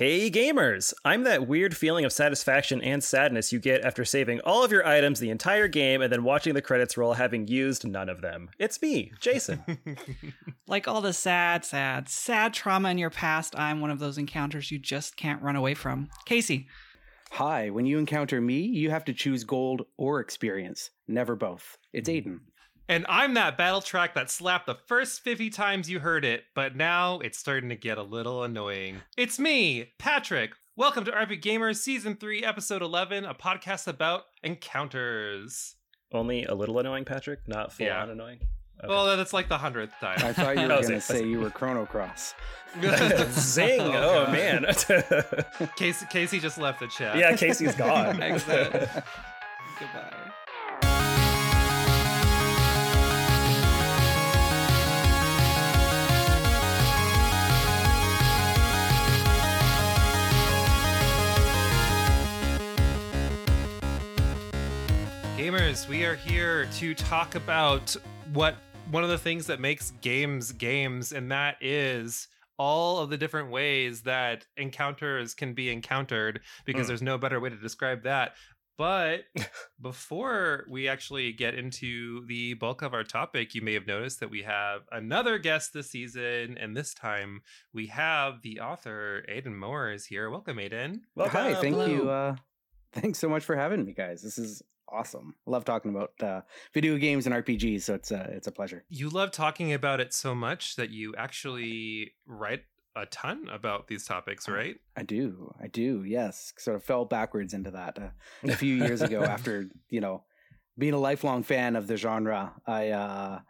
Hey gamers! I'm that weird feeling of satisfaction and sadness you get after saving all of your items the entire game and then watching the credits roll having used none of them. It's me, Jason. like all the sad, sad, sad trauma in your past, I'm one of those encounters you just can't run away from. Casey. Hi, when you encounter me, you have to choose gold or experience, never both. It's hmm. Aidan. And I'm that battle track that slapped the first 50 times you heard it, but now it's starting to get a little annoying. It's me, Patrick. Welcome to RP Gamers Season 3, Episode 11, a podcast about encounters. Only a little annoying, Patrick? Not full Yeah. on annoying? Okay. Well, that's like the hundredth time. I thought you were Oh, going to say you were Chrono Cross. Zing! Oh, oh, God. man. Casey, Casey just left the chat. yeah, Casey's gone. Exit. Goodbye. Gamers, we are here to talk about what one of the things that makes games games, and that is all of the different ways that encounters can be encountered, because Mm. there's no better way to describe that. But before we actually get into the bulk of our topic, you may have noticed that we have another guest this season, and this time we have the author Aidan Moher is here. Welcome, Aidan. Welcome. Hi, thank Hello. you. Uh, thanks so much for having me, guys. This is awesome. I love talking about uh, video games and RPGs, so it's uh, it's a pleasure. You love talking about it so much that you actually write a ton about these topics, right? I do, I do. Yes, sort of fell backwards into that uh, a few years ago after you know being a lifelong fan of the genre. I uh,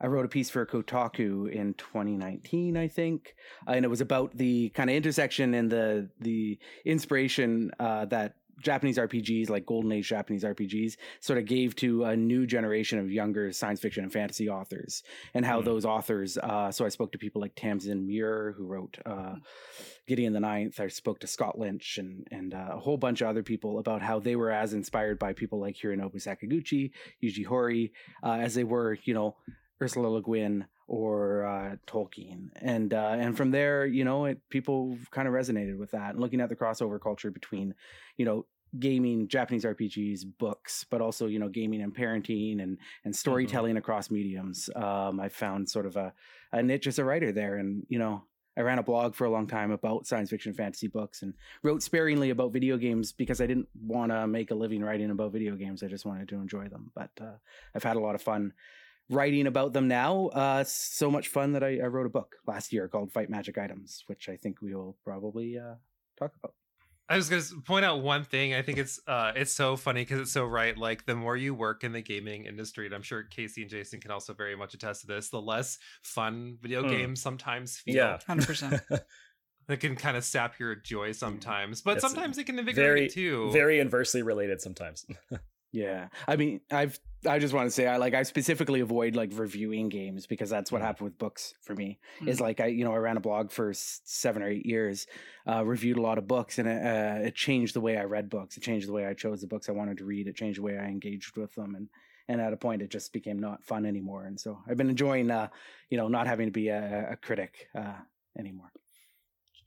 I wrote a piece for Kotaku in 2019, I think, uh, and it was about the kind of intersection and the the inspiration uh, that Japanese RPGs, like Golden Age Japanese RPGs, sort of gave to a new generation of younger science fiction and fantasy authors, and how Mm. those authors. Uh, so I spoke to people like Tamsin Muir, who wrote uh, Gideon the Ninth. I spoke to Scott Lynch and and uh, a whole bunch of other people about how they were as inspired by people like Hironobu Sakaguchi, Yuji Horii, uh, as they were, you know, Ursula Le Guin or uh, Tolkien, and uh, and from there, you know, it, people kind of resonated with that, and looking at the crossover culture between, you know, gaming, Japanese RPGs, books, but also you know, gaming and parenting and and storytelling across mediums. Um, I found sort of a a niche as a writer there, and you know. I ran a blog for a long time about science fiction fantasy books and wrote sparingly about video games because I didn't want to make a living writing about video games. I just wanted to enjoy them. But uh, I've had a lot of fun writing about them now. Uh, so much fun that I, I wrote a book last year called Fight Magic Items, which I think we will probably uh, talk about. I was going to point out one thing. I think it's uh it's so funny because it's so right. Like the more you work in the gaming industry, and I'm sure Casey and Jason can also very much attest to this, the less fun video Mm. games sometimes feel. Yeah. 100%. That can kind of sap your joy sometimes, but It's sometimes it can invigorate very, too. very inversely related sometimes. Yeah, I mean, I've I just want to say I like I specifically avoid like reviewing games because that's what Mm. happened with books for me. Mm. Is like I you know I ran a blog for s- seven or eight years, uh, reviewed a lot of books, and it, uh, it changed the way I read books. It changed the way I chose the books I wanted to read. It changed the way I engaged with them, and and at a point it just became not fun anymore. And so I've been enjoying uh you know not having to be a, a critic uh, anymore.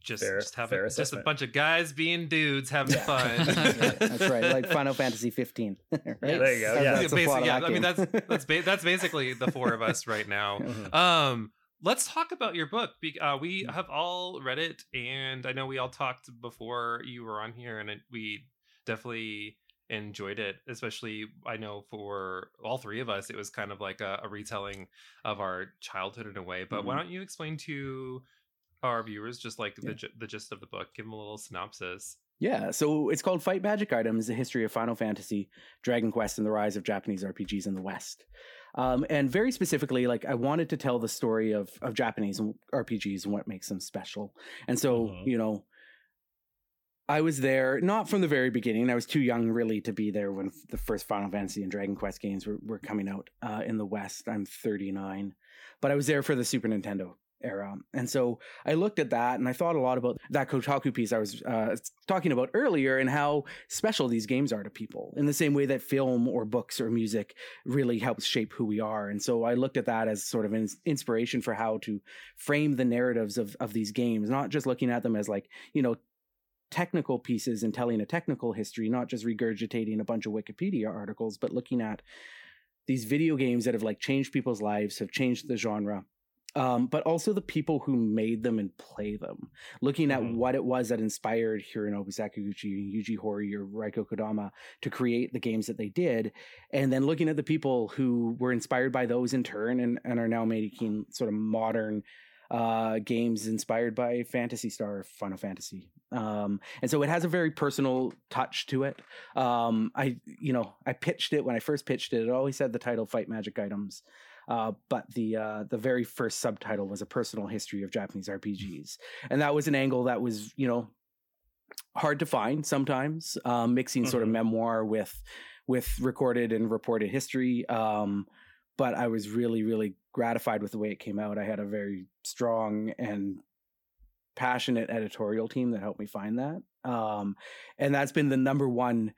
Just Fair- just have a, just a bunch of guys being dudes having Yeah. fun. That's right. That's right. Like Final Fantasy 15. right? there you go, That- yeah. that's the Basi- plot of yeah, I mean that's that's ba- that's basically the four of us right now. Mhm. Um, let's talk about your book. Uh, we have all read it, and I know we all talked before you were on here, and it, we definitely enjoyed it. Especially, I know for all three of us, it was kind of like a, a retelling of our childhood in a way. But why Mhm. don't you explain to our viewers just like the Yeah. gi- the gist of the book? Give them a little synopsis. Yeah, so it's called Fight Magic Items: The History of Final Fantasy, Dragon Quest, and the Rise of Japanese RPGs in the West. Um, and very specifically, like I wanted to tell the story of of Japanese RPGs and what makes them special. And so, Mhm. you know, I was there not from the very beginning. I was too young really to be there when the first Final Fantasy and Dragon Quest games were, were coming out uh, in the West. I'm 39, but I was there for the Super Nintendo era. And so I looked at that and I thought a lot about that Kotaku piece I was uh, talking about earlier and how special these games are to people in the same way that film or books or music really helps shape who we are. And so I looked at that as sort of an inspiration for how to frame the narratives of, of these games, not just looking at them as like, you know, technical pieces and telling a technical history, not just regurgitating a bunch of Wikipedia articles, but looking at these video games that have like changed people's lives, have changed the genre, um, but also the people who made them and play them. Looking at Mhm. what it was that inspired Hironobu Sakaguchi, Yuji Horii, or Rieko Kodama to create the games that they did, and then looking at the people who were inspired by those in turn and, and are now making sort of modern uh, games inspired by Phantasy Star, Final Fantasy. Um, and so it has a very personal touch to it. Um, I, you know, I pitched it when I first pitched it. It always said the title "Fight Magic Items," uh, but the uh, the very first subtitle was a personal history of Japanese RPGs, and that was an angle that was, you know, hard to find sometimes, um, mixing sort of Mhm. memoir with with recorded and reported history. Um, but I was really, really gratified with the way it came out. I had a very strong and passionate editorial team that helped me find that. Um, and that's been the number one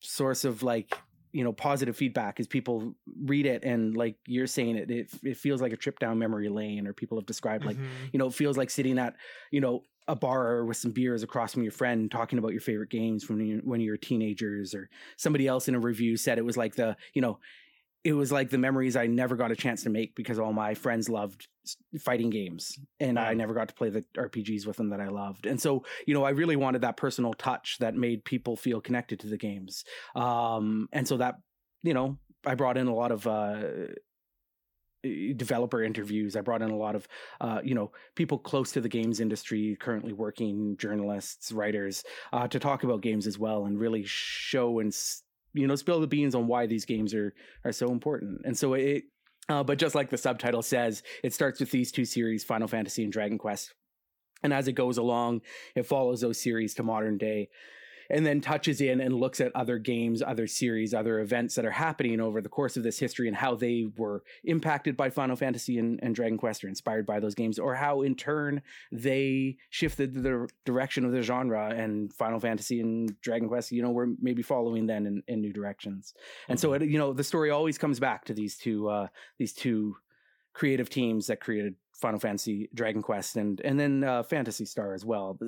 source of like, you know, positive feedback is people read it and like you're saying it, it, it feels like a trip down memory lane or people have described like, Mhm. you know, it feels like sitting at, you know, a bar with some beers across from your friend talking about your favorite games from when you when you were teenagers or somebody else in a review said it was like the, you know, it was like the memories I never got a chance to make because all my friends loved fighting games and I Mm. never got to play the RPGs with them that I loved. And so, you know, I really wanted that personal touch that made people feel connected to the games. Um, and so that, you know, I brought in a lot of, uh, developer interviews. I brought in a lot of, uh, you know, people close to the games industry, currently working journalists, writers, uh, to talk about games as well and really show and s- you know spill the beans on why these games are are so important. And so it, uh, but just like the subtitle says, it starts with these two series, Final Fantasy and Dragon Quest. And as it goes along, it follows those series to modern day and then touches in and looks at other games, other series, other events that are happening over the course of this history and how they were impacted by Final Fantasy and, and Dragon Quest or inspired by those games, or how in turn they shifted the direction of the genre and Final Fantasy and Dragon Quest, you know, were maybe following then in, in new directions. And so it, you know, the story always comes back to these two uh these two creative teams that created Final Fantasy, Dragon Quest, and and then uh, Phantasy Star as well.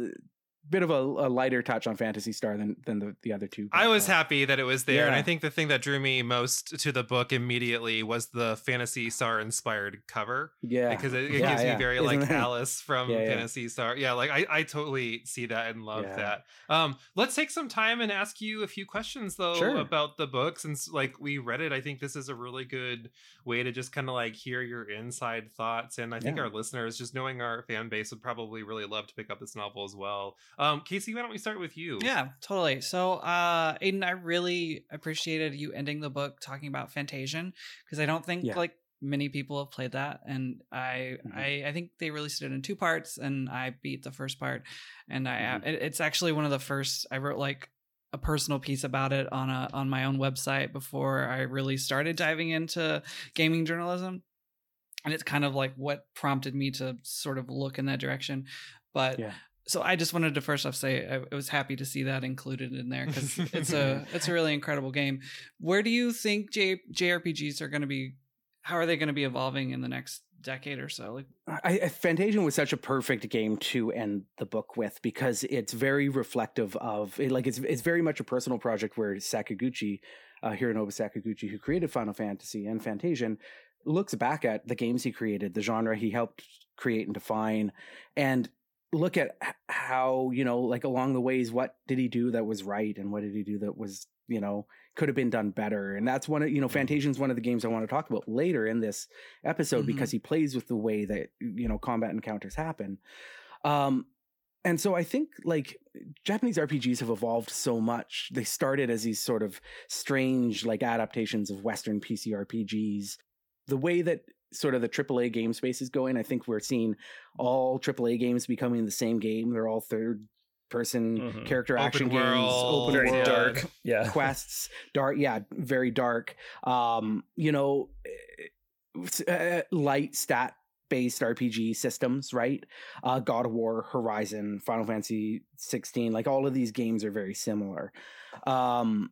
Bit of a, a lighter touch on Phantasy Star than than the, the other two. I was uh, happy that it was there, and I think the thing that drew me most to the book immediately was the Phantasy Star inspired cover yeah because it, it Yeah, gives yeah. me very Isn't like it? Alis from Yeah, yeah. Phantasy Star. Yeah, like I, I totally see that and love Yeah. that. Um, let's take some time and ask you a few questions though Sure. about the book since like we read it. I think this is a really good way to just kind of like hear your inside thoughts, and I think Yeah. our listeners, just knowing our fan base, would probably really love to pick up this novel as well. Um, Casey, why don't we start with you? Yeah, totally. So, uh, Aidan, I really appreciated you ending the book talking about Fantasian because I don't think Yeah. like many people have played that, and I, Mhm. I, I think they released it in two parts, and I beat the first part, and I, Mhm. it, it's actually one of the first I wrote like a personal piece about it on a on my own website before I really started diving into gaming journalism. And it's kind of like what prompted me to sort of look in that direction. But Yeah. So I just wanted to first off say I, was happy to see that included in there because it's a it's a really incredible game. Where do you think J, JRPGs are going to be? How are they going to be evolving in the next decade or so? Like, I, I, Fantasian was such a perfect game to end the book with because it's very reflective of it, like it's it's very much a personal project where Sakaguchi, uh, Hironobu Sakaguchi, who created Final Fantasy and Fantasian, looks back at the games he created, the genre he helped create and define, and look at how you know like along the ways what did he do that was right and what did he do that was you know could have been done better? And that's one of you know fantasian's one of the games i want to talk about later in this episode Mhm. because he plays with the way that you know combat encounters happen. Um and so i think like japanese rpgs have evolved so much. They started as these sort of strange like adaptations of western pc rpgs the way that sort of the AAA game space is going, I think we're seeing all AAA games becoming the same game. They're all third person Mhm. character Open action world, games, open Very world, dark. Yeah. quests, dark, yeah, very dark. Um, you know, uh, light stat based RPG systems, right? Uh, God of War, Horizon, Final Fantasy 16, like all of these games are very similar. Um,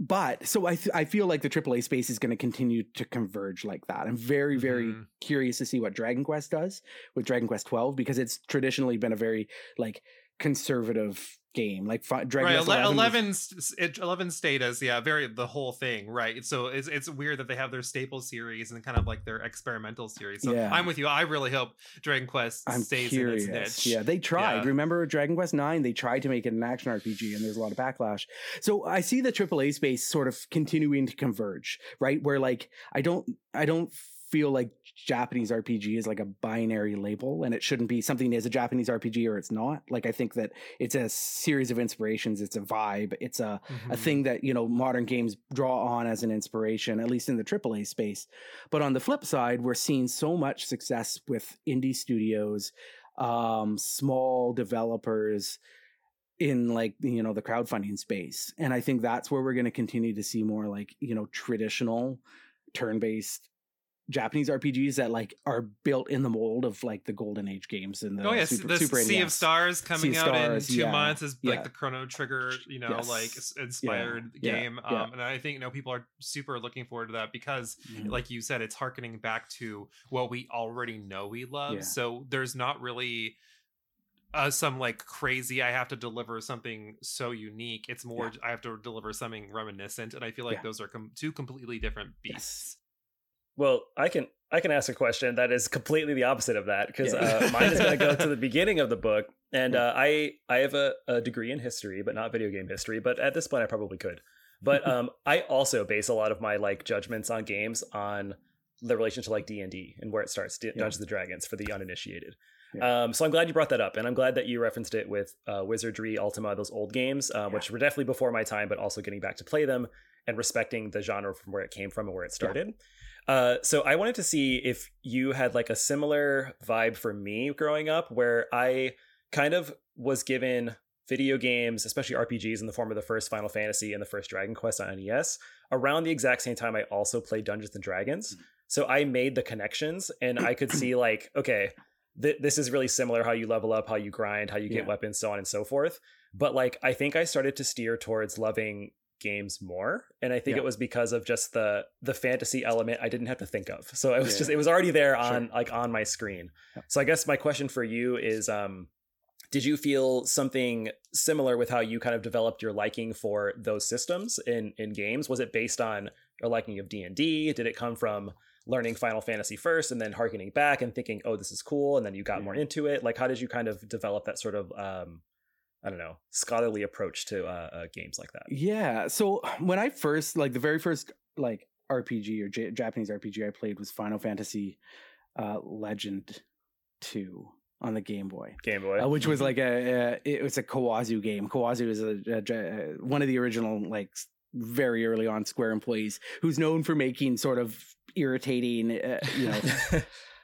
but so I th- I feel like the AAA space is going to continue to converge like that. I'm very very Mhm. curious to see what Dragon Quest does with Dragon Quest 12 because it's traditionally been a very like conservative game like Dragon right, Quest ele- 11 was- 11, s- it, 11 stayed as yeah, very the whole thing, right? So it's it's weird that they have their staple series and kind of like their experimental series. So Yeah. I'm with you. I really hope Dragon Quest I'm stays curious. in its niche. Yeah, they tried. Yeah. Remember Dragon Quest Nine? They tried to make it an action RPG, and there's a lot of backlash. So I see the AAA space sort of continuing to converge, right? Where like I don't, I don't feel like Japanese RPG is like a binary label, and it shouldn't be something is a Japanese RPG or it's not. Like I think that it's a series of inspirations. It's a vibe. It's a a Mhm. thing that you know modern games draw on as an inspiration at least in the AAA space but on the flip side we're seeing so much success with indie studios um small developers in like you know the crowdfunding space and i think that's where we're going to continue to see more like you know traditional turn-based Japanese RPGs that like are built in the mold of like the golden age games and the Oh yes, Super, the Super Sea of Stars coming of out Stars, in two yeah, months is yeah. like the Chrono Trigger, you know, Yes. like inspired game. Um, and I think you know people are super looking forward to that because, Mhm. like you said, it's harkening back to what we already know we love. So there's not really. Uh, some like crazy i have to deliver something so unique it's more Yeah. i have to deliver something reminiscent and i feel like Yeah. those are com- two completely different beasts Well, I can I can ask a question that is completely the opposite of that because Yeah. uh, mine is going to go to the beginning of the book, and uh, I I have a, a degree in history, but not video game history. But at this point, I probably could. But um, I also base a lot of my like judgments on games on the relation to like D and D and where it starts, D- Yeah. Dungeons and Dragons for the uninitiated. Yeah. Um, so I'm glad you brought that up, and I'm glad that you referenced it with uh, Wizardry, Ultima, those old games, uh, which were definitely before my time, but also getting back to play them and respecting the genre from where it came from and where it started. Uh, so I wanted to see if you had like a similar vibe for me growing up, where I kind of was given video games, especially RPGs, in the form of the first Final Fantasy and the first Dragon Quest on NES. Around the exact same time, I also played Dungeons and Dragons. Mm. So I made the connections, and I could see like, okay, th- this is really similar how you level up, how you grind, how you get Yeah. weapons, so on and so forth. But like, I think I started to steer towards loving games more and i think Yeah. it was because of just the the fantasy element i didn't have to think of so it was Yeah. just it was already there on Sure. like on my screen Yep. so i guess my question for you is um did you feel something similar with how you kind of developed your liking for those systems in in games was it based on your liking of d&d did it come from learning final fantasy first and then harkening back and thinking oh this is cool and then you got more into it like how did you kind of develop that sort of um i don't know scholarly approach to uh, uh games like that Yeah. So when I first like the very first like RPG or J- Japanese RPG I played was Final Fantasy uh, Legend Two on the Game Boy. game boy Uh, which was like a, a it was a Kawazu game. Kawazu is a one of the original like very early on Square employees who's known for making sort of irritating, uh, you know,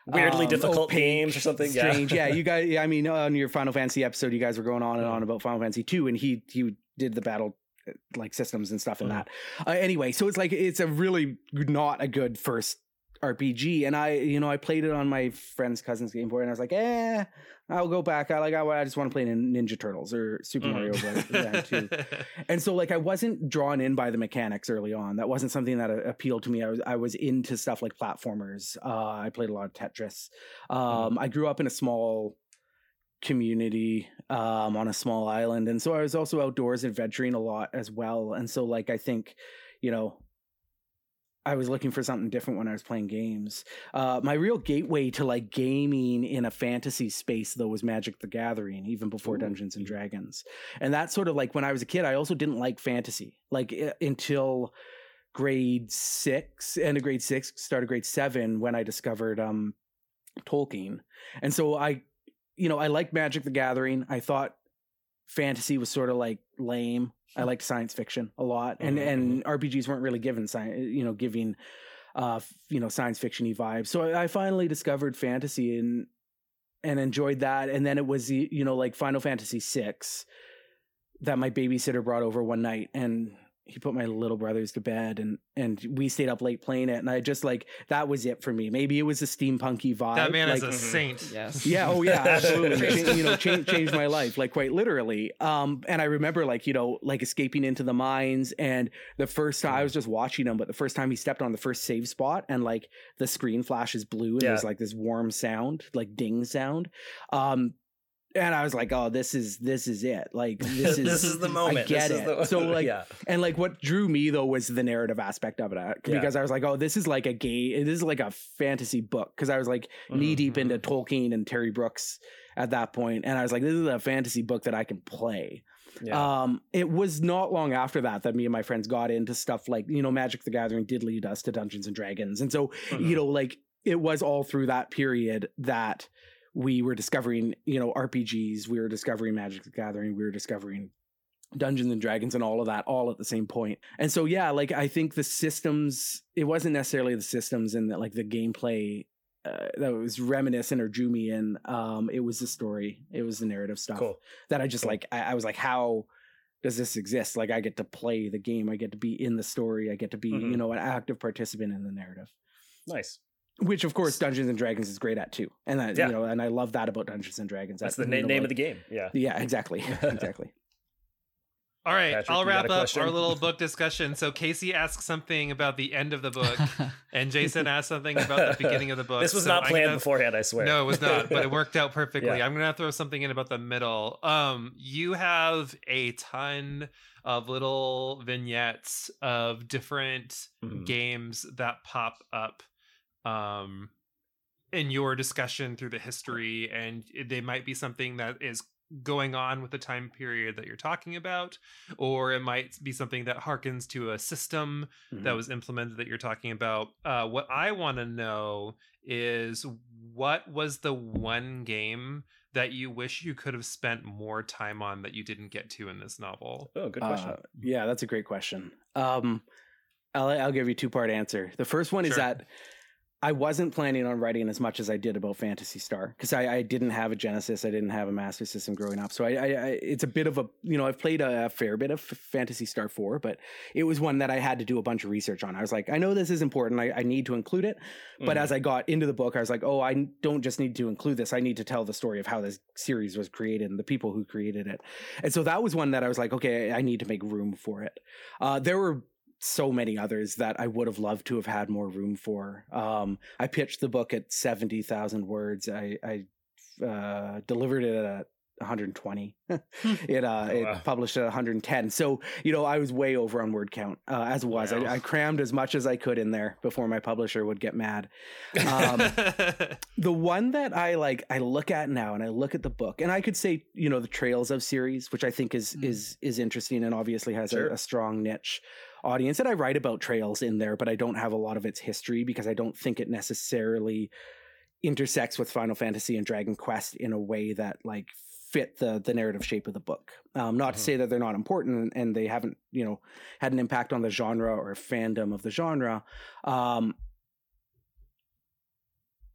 weirdly um, difficult opaque, games or something. Strange. Yeah, Yeah. you guys. Yeah, I mean, on your Final Fantasy episode, you guys were going on and on about Final Fantasy two, and he he did the battle uh, like systems and stuff in Mhm. that. Uh, anyway, so it's like it's a really not a good first RPG, and I you know I played it on my friend's cousin's Game Boy, and I was like, eh. I'll go back. I like. I, I just want to play Ninja Turtles or Super Mhm. Mario Bros. 2. And so, like, I wasn't drawn in by the mechanics early on. That wasn't something that uh, appealed to me. I was I was into stuff like platformers. Uh, I played a lot of Tetris. Um, I grew up in a small community um, on a small island, and so I was also outdoors adventuring a lot as well. And so, like, I think, you know. I was looking for something different when I was playing games. Uh, my real gateway to like gaming in a fantasy space though was Magic the Gathering, even before Ooh. Dungeons and Dragons. And that's sort of like when I was a kid, I also didn't like fantasy like uh, until grade six, end of grade six, start of grade seven, when I discovered um Tolkien. And so I, you know, I liked Magic the Gathering. I thought fantasy was sort of like lame. I liked science fiction a lot, and Mhm, and RPGs weren't really given science, you know, giving uh you know science fictiony vibes. So I, I finally discovered fantasy and and enjoyed that. And then it was you know like Final Fantasy VI that my babysitter brought over one night, and he put my little brothers to bed, and and we stayed up late playing it, and I just like that was it for me. Maybe it was a steampunky vibe. that man like, is a Mhm. saint Yes. yeah oh yeah absolutely Cha- you know change, changed my life like quite literally um and i remember like you know like escaping into the mines and the first time i was just watching him but the first time he stepped on the first save spot and like the screen flashes blue and Yeah. there's like this warm sound like ding sound um and I was like, oh, this is this is it. Like this is this is the moment. I get This is it. so like, yeah, and like what drew me though was the narrative aspect of it uh, Yeah. because I was like, oh, this is like a gay, this is like a fantasy book because I was like knee deep into Tolkien and Terry Brooks at that point, and I was like, this is a fantasy book that I can play. yeah. Um, it was not long after that that me and my friends got into stuff like you know Magic the Gathering did lead us to Dungeons and Dragons, and so Mhm. you know like it was all through that period that we were discovering you know RPGs, we were discovering Magic the Gathering, we were discovering Dungeons and Dragons and all of that all at the same point. And so yeah, like I think the systems it wasn't necessarily the systems and the, like the gameplay uh, that was reminiscent or drew me in. Um, it was the story, it was the narrative stuff cool. that I just Cool. like. I, I was like, how does this exist? Like, I get to play the game, I get to be in the story, I get to be, Mhm. you know, an active participant in the narrative. Nice. Which, of course, Dungeons and Dragons is great at too, and that Yeah. you know, and I love that about Dungeons and Dragons. That's that, the na- name like- of the game. Yeah. Yeah, exactly, exactly. All right, Patrick, I'll wrap up question? our little book discussion. So Casey asks something about the end of the book, and Jason asked something about the beginning of the book. This was So not planned gonna- beforehand. I swear. No, it was not, but it worked out perfectly. Yeah. I'm gonna throw something in about the middle. Um, you have a ton of little vignettes of different Mhm. games that pop up um in your discussion through the history and they might be something that is going on with the time period that you're talking about or it might be something that harkens to a system that Mhm. was implemented that you're talking about. Uh, what I want to know is what was the one game that you wish you could have spent more time on that you didn't get to in this novel? Oh, good question. Uh, yeah, that's a great question. Um, I'll I'll give you two part answer. The first one is that I wasn't planning on writing as much as I did about Phantasy Star because I, I didn't have a Genesis, I didn't have a Master System growing up, so I, I, I it's a bit of a you know I've played a, fair bit of Phantasy Star four, but it was one that I had to do a bunch of research on. I was like, I know this is important, I, I need to include it, but Mhm. as I got into the book, I was like, oh, I don't just need to include this. I need to tell the story of how this series was created and the people who created it. And so that was one that I was like, okay, I need to make room for it. Uh, there were so many others that I would have loved to have had more room for. Um, I pitched the book at 70,000 words. I, I uh, delivered it at 120. it uh, Oh, it published at 110. So you know I was way over on word count uh, as it was. Wow. I, I crammed as much as I could in there before my publisher would get mad. Um, the one that I like, I look at now and I look at the book, and I could say, you know, the Trails of series, which I think is Mm. is is interesting and obviously has Sure. a, a strong niche audience. And I write about Trails in there, but I don't have a lot of its history because I don't think it necessarily intersects with Final Fantasy and Dragon Quest in a way that like fit the the narrative shape of the book. Um, not to Mhm. say that they're not important and they haven't, you know, had an impact on the genre or fandom of the genre. Um,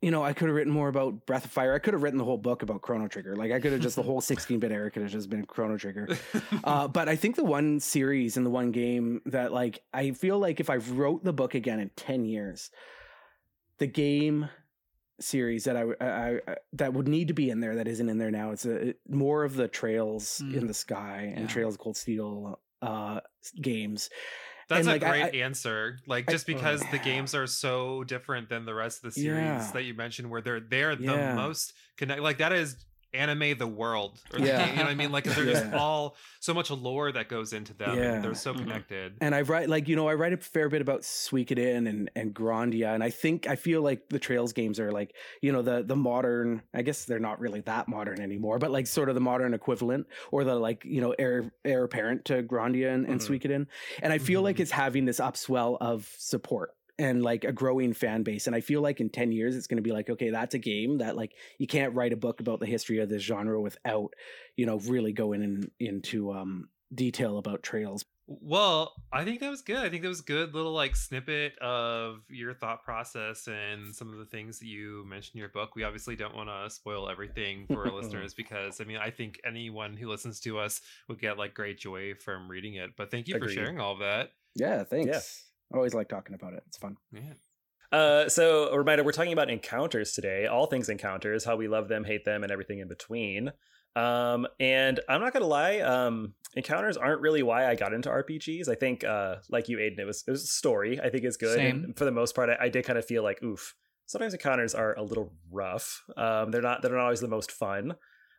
you know, I could have written more about Breath of Fire. I could have written the whole book about Chrono Trigger. Like I could have just the whole 16-bit era could have just been Chrono Trigger. Uh, but I think the one series and the one game that like I feel like if I wrote the book again in 10 years, the game series that I, I, I that would need to be in there that isn't in there now. It's a more of the Trails Mm. in the Sky and Yeah. Trails Cold Steel uh games. That's And, a like, I- great answer. Like I- just oh, because the Yeah. games are so different than the rest of the series Yeah. that you mentioned, where they're they're the most connect. Like that is anime the world. Or the Yeah. game, you know what I mean? like they're just Yeah. all so much lore that goes into them. Yeah. And they're so Mhm. connected. And I write like you know I write a fair bit about Suikoden and and Grandia, and I think I feel like the Trails games are like you know the the modern. I guess they're not really that modern anymore, but like sort of the modern equivalent or the like you know heir heir apparent to Grandia and, and Mhm. Suikoden. And I feel like Mhm. it's having this upswell of support and like a growing fan base. And I feel like in ten years it's going to be like okay, that's a game that like you can't write a book about the history of this genre without you know really going in into um detail about Trails. Well, I think that was good. I think that was a good little like snippet of your thought process and some of the things that you mentioned in your book. We obviously don't want to spoil everything for our listeners because I mean I think anyone who listens to us would get like great joy from reading it. But thank you Agreed. for sharing all of that. Yeah, thanks. I always like talking about it. It's fun. Yeah. Uh, so a reminder, we're talking about encounters today. All things encounters, how we love them, hate them, and everything in between. Um, and I'm not gonna lie, um, encounters aren't really why I got into RPGs. I think, uh, like you, Aidan, it was it was a story. I think is good. Same. And for the most part, I, I did kind of feel like, oof. Sometimes encounters are a little rough. Um, they're not they're not always the most fun.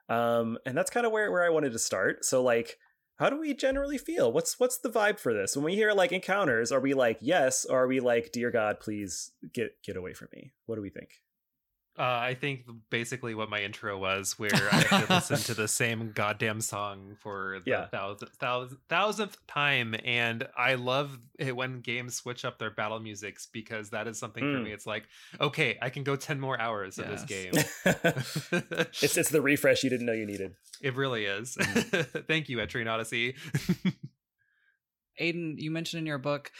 Um, and that's kind of where, where I wanted to start. So like, how do we generally feel? What's what's the vibe for this? When we hear like encounters, are we like yes, or are we like, dear God, please get get away from me? What do we think? Uh, I think basically what my intro was, where I have to listen to the same goddamn song for the Yeah. thousandth, thousandth, thousandth time, and I love it when games switch up their battle musics because that is something for Mm. me. It's like, okay, I can go ten more hours of this game. it's it's the refresh you didn't know you needed. it really is. Thank you, Etrian Odyssey. Aidan, you mentioned in your book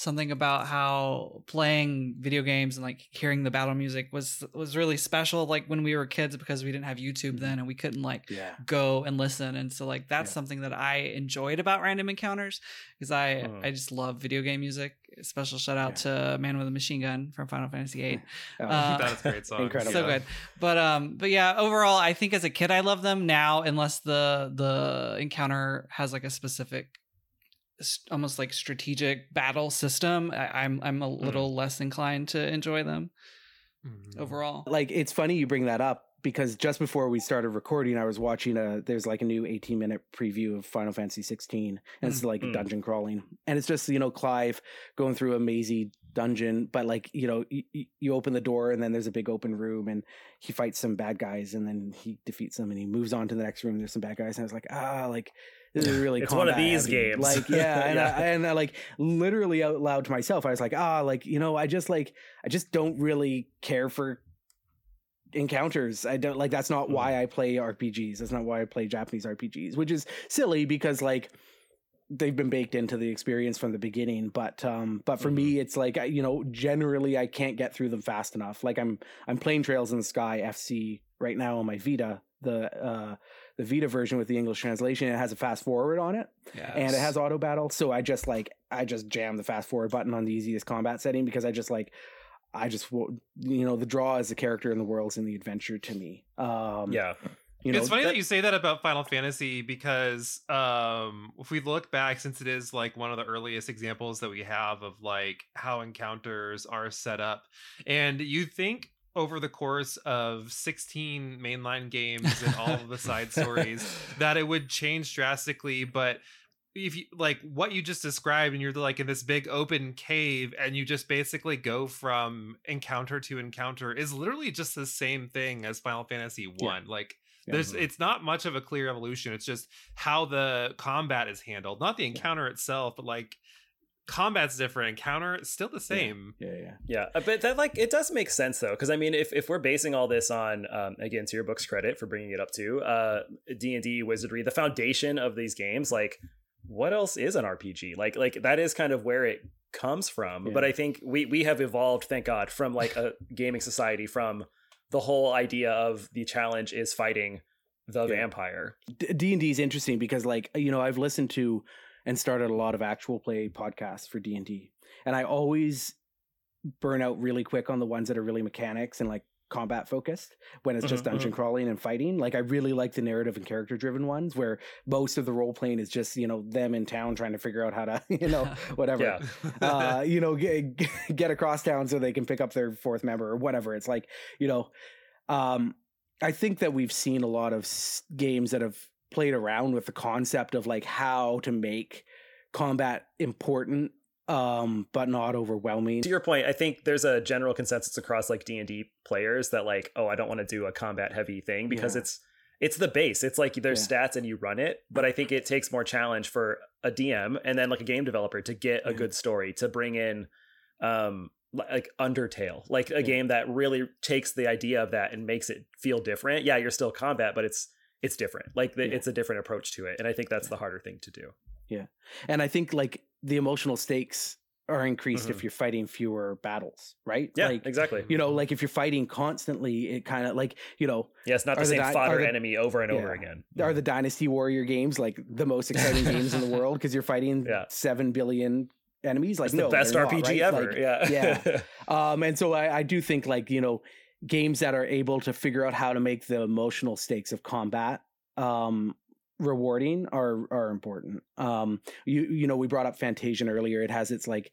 something about how playing video games and like hearing the battle music was was really special like when we were kids because we didn't have YouTube then and we couldn't like Yeah. go and listen and so like that's Yeah. something that I enjoyed about random encounters because I Hmm. I just love video game music. Special shout out to Man with a Machine Gun from Final Fantasy VIII. Oh, Uh, that is great song. Incredible. So Yeah. good. But um but yeah, overall I think as a kid I love them now unless the the encounter has like a specific almost like strategic battle system. I, I'm I'm a little less inclined to enjoy them Mhm. overall. like it's funny you bring that up because just before we started recording i was watching a there's like a new 18 minute preview of final fantasy 16 and it's like Mm. dungeon crawling and it's just you know clive going through a mazy dungeon but like you know you, you open the door and then there's a big open room and he fights some bad guys and then he defeats them and he moves on to the next room there's some bad guys and i was like ah like this is really It's one of these heavy. games. like yeah and, Yeah. I, and I like literally out loud to myself i was like ah like you know i just like i just don't really care for encounters i don't like that's not Hmm. why i play rpgs that's not why i play japanese rpgs which is silly because like they've been baked into the experience from the beginning but um but for me it's like you know generally i can't get through them fast enough like i'm i'm playing trails in the sky fc right now on my vita the uh the vita version with the english translation it has a fast forward on it Yeah. and it has auto battle so i just like i just jam the fast forward button on the easiest combat setting because i just like i just wo- you know the draw as a character in the worlds in the adventure to me um Yeah. you know it's funny that, that- you say that about Final Fantasy because um, if we look back, since it is like one of the earliest examples that we have of like how encounters are set up, and you think over the course of 16 mainline games and all of the side stories that it would change drastically, but if you like what you just described and you're like in this big open cave and you just basically go from encounter to encounter is literally just the same thing as Final Fantasy 1 like Yeah. there's it's not much of a clear evolution it's just how the combat is handled. Not the encounter itself but like combat's different encounter still the same yeah yeah Yeah, uh, but that like it does make sense though, because I mean, if if we're basing all this on, um, again, to your book's credit for bringing it up to, uh, D and D wizardry, the foundation of these games, like, what else is an RPG? Like, like that is kind of where it comes from. Yeah. But I think we we have evolved, thank God, from like a gaming society from the whole idea of the challenge is fighting the Yeah. vampire. D and D is interesting because, like, you know, I've listened to and started a lot of actual play podcasts for D and I always burn out really quick on the ones that are really mechanics and like combat focused when it's just Mhm, dungeon crawling and fighting. Like, I really like the narrative and character driven ones where most of the role playing is just you know them in town trying to figure out how to you know whatever. Uh, you know, get, get across town so they can pick up their fourth member or whatever. It's like, you know, um, I think that we've seen a lot of games that have played around with the concept of like how to make combat important, um, but not overwhelming. to your point i think there's a general consensus across like d&d players that like oh i don't want to do a combat heavy thing because Yeah. it's it's the base it's like there's stats and you run it but i think it takes more challenge for a dm and then like a game developer to get a Yeah. good story to bring in um like undertale like a Yeah. game that really takes the idea of that and makes it feel different yeah you're still combat but it's it's different like the, Yeah. it's a different approach to it and i think that's the harder thing to do Yeah, And I think like the emotional stakes are increased Mhm. if you're fighting fewer battles, right? yeah Like, exactly you know, like if you're fighting constantly, it kind of like, you know, yeah it's not the Are the same di- fodder the- enemy over and over Yeah. again are the Dynasty Warrior games like the most exciting games in the world because you're fighting Yeah. seven billion enemies? Like it's no, the best they're not, RPG right? ever. Like, yeah. yeah. Um, and so I, I do think like you know games that are able to figure out how to make the emotional stakes of combat um rewarding are are important. Um, you you know we brought up Fantasia earlier. It has its like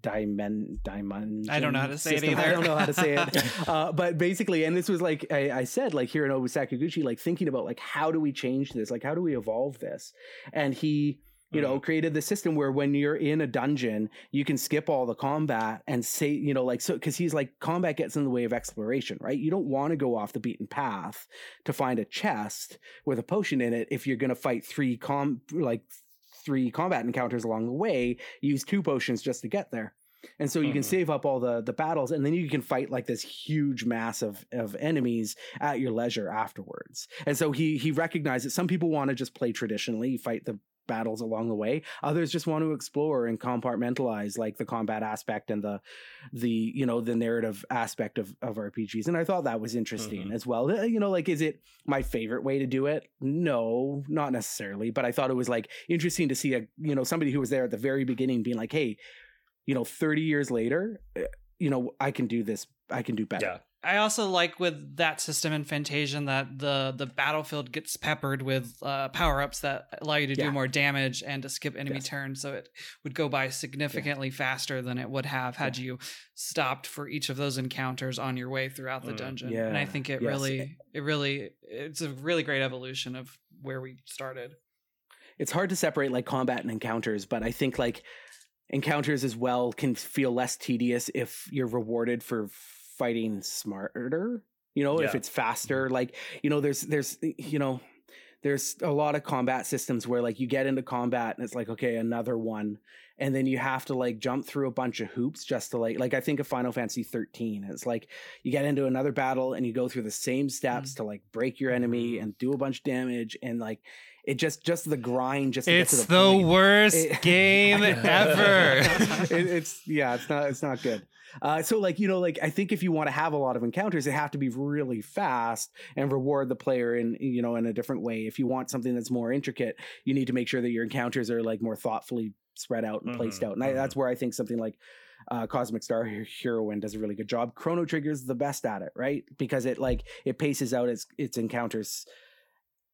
diamond diamond I don't know how to say it system. I don't know how to say it. uh, but basically, and this was like I, I said, like here in Sakaguchi, like thinking about like how do we change this? Like how do we evolve this? And he you know created the system where when you're in a dungeon you can skip all the combat and say you know like so because he's like combat gets in the way of exploration right? You don't want to go off the beaten path to find a chest with a potion in it if you're going to fight three com like three combat encounters along the way use two potions just to get there. And so you can Mhm. save up all the the battles and then you can fight like this huge mass of of enemies at your leisure afterwards. And so he he recognized that some people want to just play traditionally fight the battles along the way others just want to explore and compartmentalize like the combat aspect and the the you know the narrative aspect of of rpgs and i thought that was interesting Mhm. as well Uh, you know like is it my favorite way to do it no not necessarily but i thought it was like interesting to see a you know somebody who was there at the very beginning being like hey you know 30 years later uh, you know i can do this i can do better Yeah. I also like with that system in Fantasian that the the battlefield gets peppered with uh, power ups that allow you to Yeah. do more damage and to skip enemy Yes. turns, so it would go by significantly faster than it would have had you stopped for each of those encounters on your way throughout the Mm, dungeon. And I think it yes. really, it really, it's a really great evolution of where we started. it's hard to separate like combat and encounters but i think like encounters as well can feel less tedious if you're rewarded for fighting smarter you know if it's faster like you know there's there's you know there's a lot of combat systems where like you get into combat and it's like okay another one and then you have to like jump through a bunch of hoops just to like like i think of final fantasy 13 it's like you get into another battle and you go through the same steps to like break your enemy Mhm. and do a bunch of damage and like it just just the grind just to get to It's the, the worst It- game ever. it, it's yeah it's not it's not good uh, so like you know like i think if you want to have a lot of encounters they have to be really fast and reward the player in you know in a different way if you want something that's more intricate you need to make sure that your encounters are like more thoughtfully spread out and placed Mhm, out and I, that's where i think something like uh, Cosmic Star Heroine does a really good job. Chrono Trigger's the best at it, right? Because it like it paces out its its encounters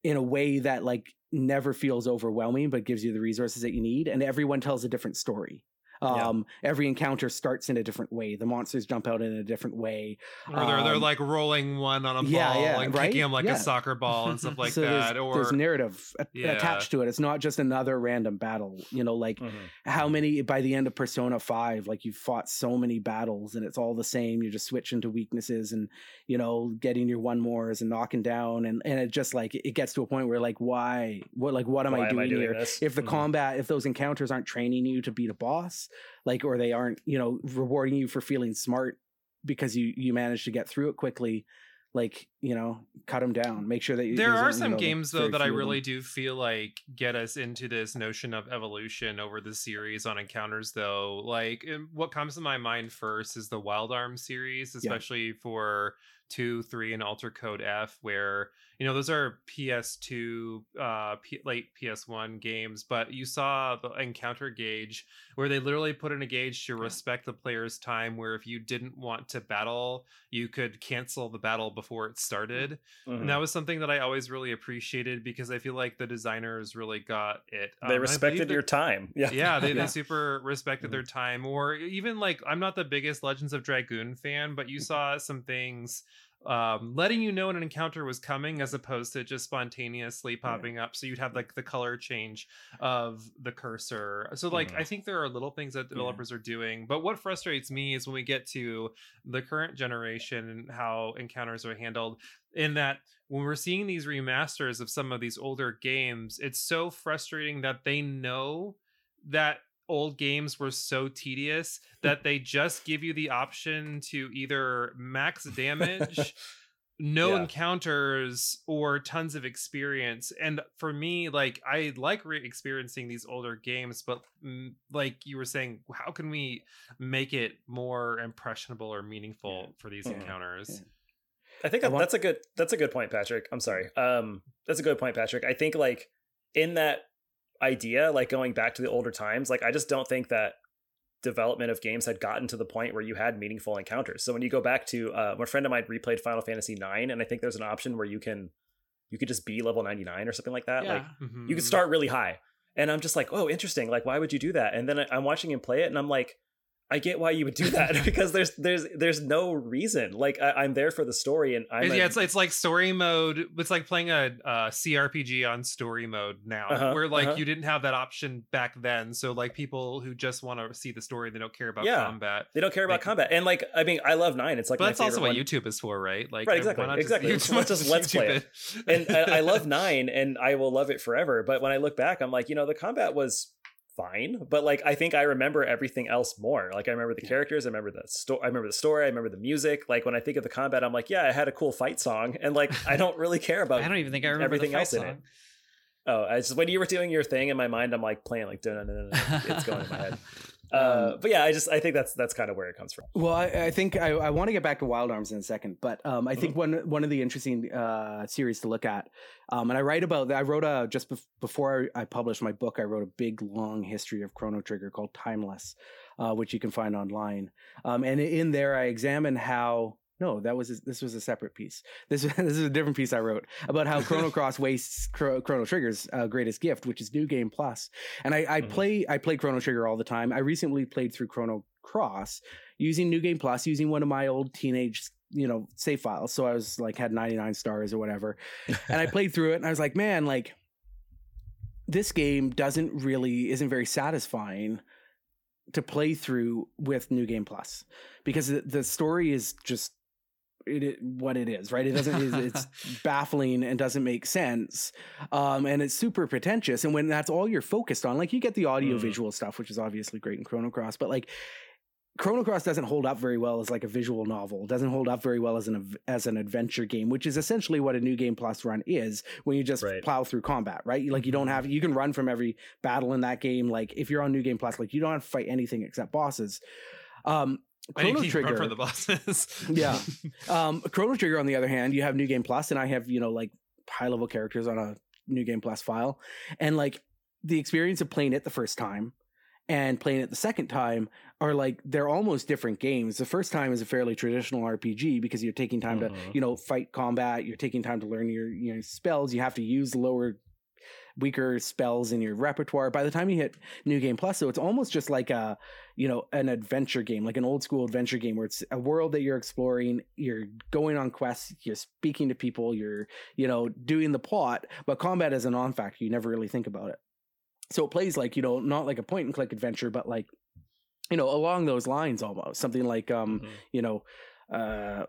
in a way that like never feels overwhelming, but gives you the resources that you need, and everyone tells a different story. Yeah. Um, every encounter starts in a different way. The monsters jump out in a different way. or they're, they're Um, like rolling one on a yeah, ball yeah, and right? kicking them like Yeah. a soccer ball and stuff like so that. there's, Or there's narrative Yeah. attached to it. It's not just another random battle. You know, like Mhm. how many by the end of persona 5 like you've fought so many battles and it's all the same you're just switching to weaknesses and you know getting your one mores and knocking down and and it just like it gets to a point where like why what like what am Why i doing, here this? if the Mhm. combat if those encounters aren't training you to beat a boss like or they aren't you know rewarding you for feeling smart because you you managed to get through it quickly like you know cut them down make sure that you there are you some know, games though that I few of them. really do feel like get us into this notion of evolution over the series on encounters though. Like eh, what comes to my mind first is the Wild Arms series, especially for two, three, and Alter Code F, where you know those are PS2, uh, P- late PS1 games, but you saw the encounter gauge where they literally put in a gauge to respect the player's time. Where if you didn't want to battle, you could cancel the battle before it started. Mhm. And that was something that I always really appreciated because I feel like the designers really got it. Um, they I respected your time. Yeah. yeah, they, Yeah. they super respected their time. Or even like, I'm not the biggest Legends of Dragoon fan, but you saw some things um, letting you know an encounter was coming as opposed to just spontaneously popping up. So you'd have like the color change of the cursor. So, like, Mhm. I think there are little things that developers are doing. But what frustrates me is when we get to the current generation and how encounters are handled, in that when we're seeing these remasters of some of these older games, it's so frustrating that they know that old games were so tedious that they just give you the option to either max damage no Yeah. encounters or tons of experience and for me like i like re-experiencing these older games but mm, like you were saying how can we make it more impressionable or meaningful Yeah. for these Mhm. encounters Yeah. I think I want- that's a good that's a good point, Patrick. I'm sorry. Um, that's a good point, Patrick. I think like in that idea, like going back to the older times, like I just don't think that development of games had gotten to the point where you had meaningful encounters. So when you go back to uh, a friend of mine replayed Final Fantasy IX, and I think there's an option where you can you could just be level 99 or something like that. Like Yeah. you could start really high and i'm just like oh interesting like why would you do that and then i'm watching him play it and i'm like I get why you would do that because there's there's there's no reason. Like I, am there for the story, and I'm yeah, a, it's it's like story mode. It's like playing a, a CRPG on story mode now, uh-huh, where like uh-huh. you didn't have that option back then. So like people who just want to see the story, they don't care about yeah, combat. They don't care about combat, and like I mean, I love nine. It's like but that's also what one. YouTube is for, right? Like right, exactly, exactly. Just, let's just let's play it. it. and I, I love nine, and I will love it forever. But when I look back, I'm like, you know, the combat was fine but like i think i remember everything else more. Like i remember the characters i remember the story i remember the story i remember the music. Like when i think of the combat i'm like yeah i had a cool fight song and like i don't really care about i don't even think i remember everything else song. in it. oh i just when you were doing your thing in my mind i'm like playing like it's going in my head uh, but yeah, I just I think that's that's kind of where it comes from. Well, I, I think I, I want to get back to Wild Arms in a second, but um, I think mm-hmm. one one of the interesting uh, series to look at, um, and I write about I wrote a just bef- before I, I, published my book, I wrote a big long history of Chrono Trigger called Timeless, uh, which you can find online, um, and in there I examine how no, that was this was a separate piece. This this is a different piece I wrote about how Chrono Cross wastes Chrono Trigger's uh, greatest gift, which is New Game Plus. And I, I mm-hmm. play I play Chrono Trigger all the time. I recently played through Chrono Cross using New Game Plus, using one of my old teenage you know save files. So I was like had 99 stars or whatever, and I played through it, and I was like, man, like this game doesn't really isn't very satisfying to play through with New Game Plus because the, the story is just it, what it is, right? It doesn't. It's baffling and doesn't make sense, um, and it's super pretentious. And when that's all you're focused on, like you get the audio mm. visual stuff, which is obviously great in Chrono Cross, but like Chrono Cross doesn't hold up very well as like a visual novel. It doesn't hold up very well as an as an adventure game, which is essentially what a new game plus run is when you just right. plow through combat, right? Like you don't mm-hmm. have you can run from every battle in that game. Like if you're on new game plus, like you don't have to fight anything except bosses. Um, Chrono Trigger for the bosses. yeah. Um, Chrono Trigger, on the other hand, you have New Game Plus, and I have you know like high level characters on a New Game Plus file, and like the experience of playing it the first time and playing it the second time are like they're almost different games. The first time is a fairly traditional RPG because you're taking time to mm-hmm. you know fight combat. You're taking time to learn your you know spells. You have to use lower weaker spells in your repertoire. By the time you hit New Game Plus, so it's almost just like a, you know, an adventure game, like an old school adventure game where it's a world that you're exploring, you're going on quests, you're speaking to people, you're, you know, doing the plot, but combat is a non factor. You never really think about it. So it plays like, you know, not like a point and click adventure, but like, you know, along those lines almost. Something like um, mm-hmm. you know, uh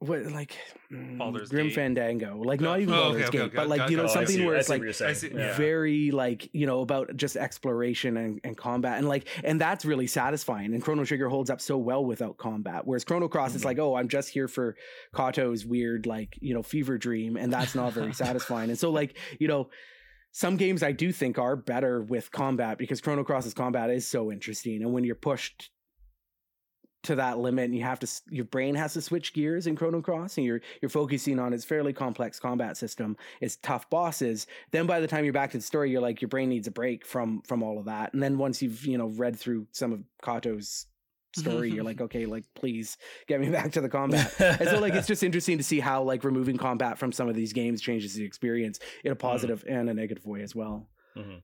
what like mm, Baldur's Grim Gate. Fandango, like not even oh, Baldur's okay, Gate, okay, but like you know something where it's like yeah. very like you know about just exploration and, and combat and like and that's really satisfying. And Chrono Trigger holds up so well without combat, whereas Chrono Cross mm-hmm. is like oh I'm just here for Kato's weird like you know fever dream, and that's not very satisfying. And so like you know some games I do think are better with combat because Chrono Cross's combat is so interesting, and when you're pushed to that limit and you have to your brain has to switch gears in chrono cross and you're you're focusing on its fairly complex combat system it's tough bosses then by the time you're back to the story you're like your brain needs a break from from all of that and then once you've you know read through some of kato's story you're like okay like please get me back to the combat and so like it's just interesting to see how like removing combat from some of these games changes the experience in a mm-hmm. positive mm-hmm. and a negative way as well mm-hmm.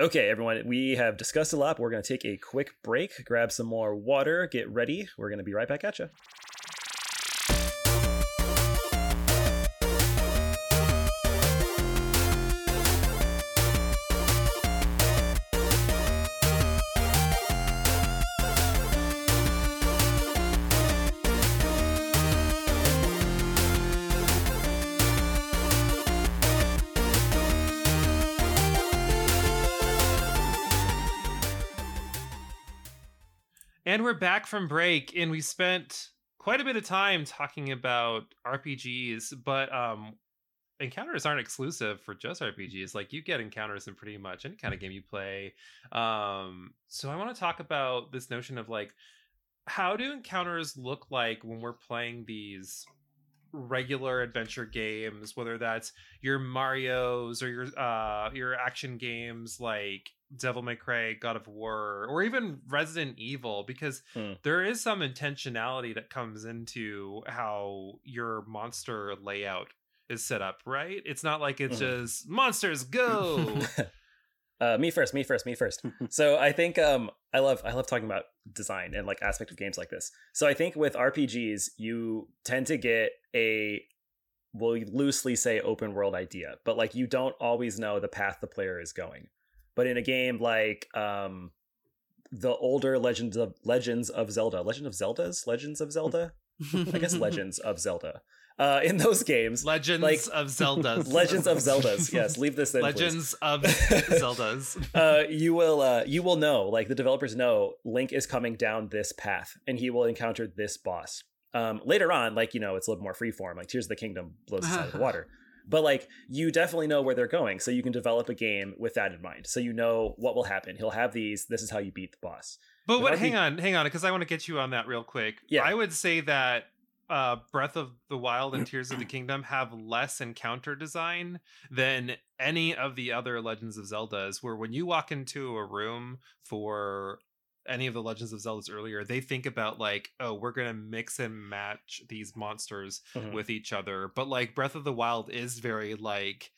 Okay, everyone, we have discussed a lot. We're going to take a quick break, grab some more water, get ready. We're going to be right back at you. And we're back from break, and we spent quite a bit of time talking about RPGs, but um, encounters aren't exclusive for just RPGs. Like you get encounters in pretty much any kind of game you play. Um, so I want to talk about this notion of like how do encounters look like when we're playing these regular adventure games, whether that's your Mario's or your uh your action games like Devil May Cry, God of War, or even Resident Evil, because hmm. there is some intentionality that comes into how your monster layout is set up, right? It's not like it's mm. just monsters go. Uh, me first, me first, me first. so I think um, I love I love talking about design and like aspect of games like this. So I think with RPGs, you tend to get a we'll loosely say open world idea, but like you don't always know the path the player is going. But in a game like um, the older Legends of Legends of Zelda, Legend of Zelda's Legends of Zelda, I guess Legends of Zelda. Uh, in those games, Legends like, of Zeldas. Legends of Zeldas. Yes, leave this in. Legends please. of Zeldas. uh, you will uh, you will know, like the developers know, Link is coming down this path, and he will encounter this boss. Um, later on, like you know, it's a little more freeform. Like Tears of the Kingdom blows us out of the water. But like you definitely know where they're going, so you can develop a game with that in mind. So you know what will happen. He'll have these. This is how you beat the boss. But what? Hang on, hang on, because I want to get you on that real quick. Yeah, I would say that uh, Breath of the Wild and Tears of the Kingdom have less encounter design than any of the other Legends of Zeldas. Where when you walk into a room for any of the Legends of Zeldas earlier, they think about like, oh, we're gonna mix and match these monsters Mhm. with each other. But like Breath of the Wild is very like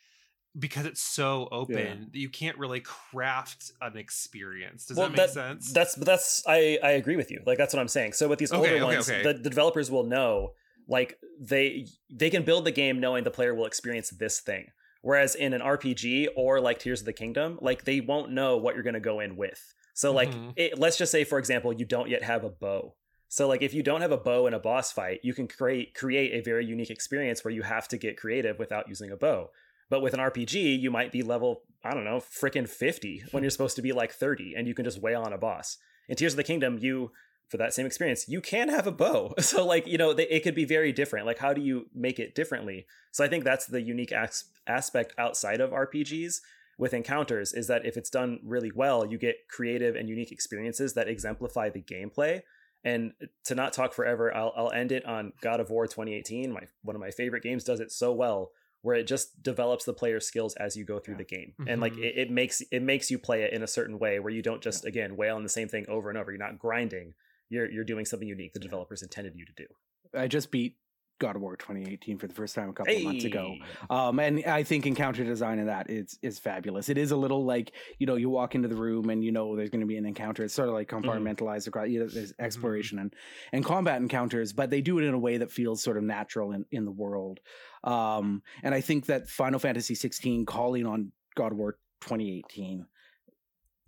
because it's so open, that you can't really craft an experience. Does Well, that make that- sense? That's that's I I agree with you. Like that's what I'm saying. So with these older Okay, okay, ones, okay. The, the developers will know like they they can build the game knowing the player will experience this thing. Whereas in an RPG or like Tears of the Kingdom, like they won't know what you're going to go in with. So like Mhm. it, let's just say for example, you don't yet have a bow. So like if you don't have a bow in a boss fight, you can create create a very unique experience where you have to get creative without using a bow. But with an RPG, you might be level, I don't know, freaking 50 when you're supposed to be like 30 and you can just wail on a boss. In Tears of the Kingdom, you for that same experience, you can have a bow. So like, you know, it could be very different. Like how do you make it differently? So I think that's the unique as- aspect outside of RPGs with encounters is that if it's done really well, you get creative and unique experiences that exemplify the gameplay. And to not talk forever, I'll, I'll end it on God of War 2018. My one of my favorite games does it so well, where it just develops the player's skills as you go through the game, and like Mhm. it, it makes it makes you play it in a certain way where you don't just again wail on the same thing over and over. You're not grinding. You're you're doing something unique the developers intended you to do. I just beat God of War 2018 for the first time a couple of months ago. Um, and I think encounter design in that is is fabulous. It is a little like you know you walk into the room and you know there's going to be an encounter. It's sort of like compartmentalized across. You know, there's exploration and and combat encounters, but they do it in a way that feels sort of natural in in the world. Um, and I think that Final Fantasy 16 calling on God of War 2018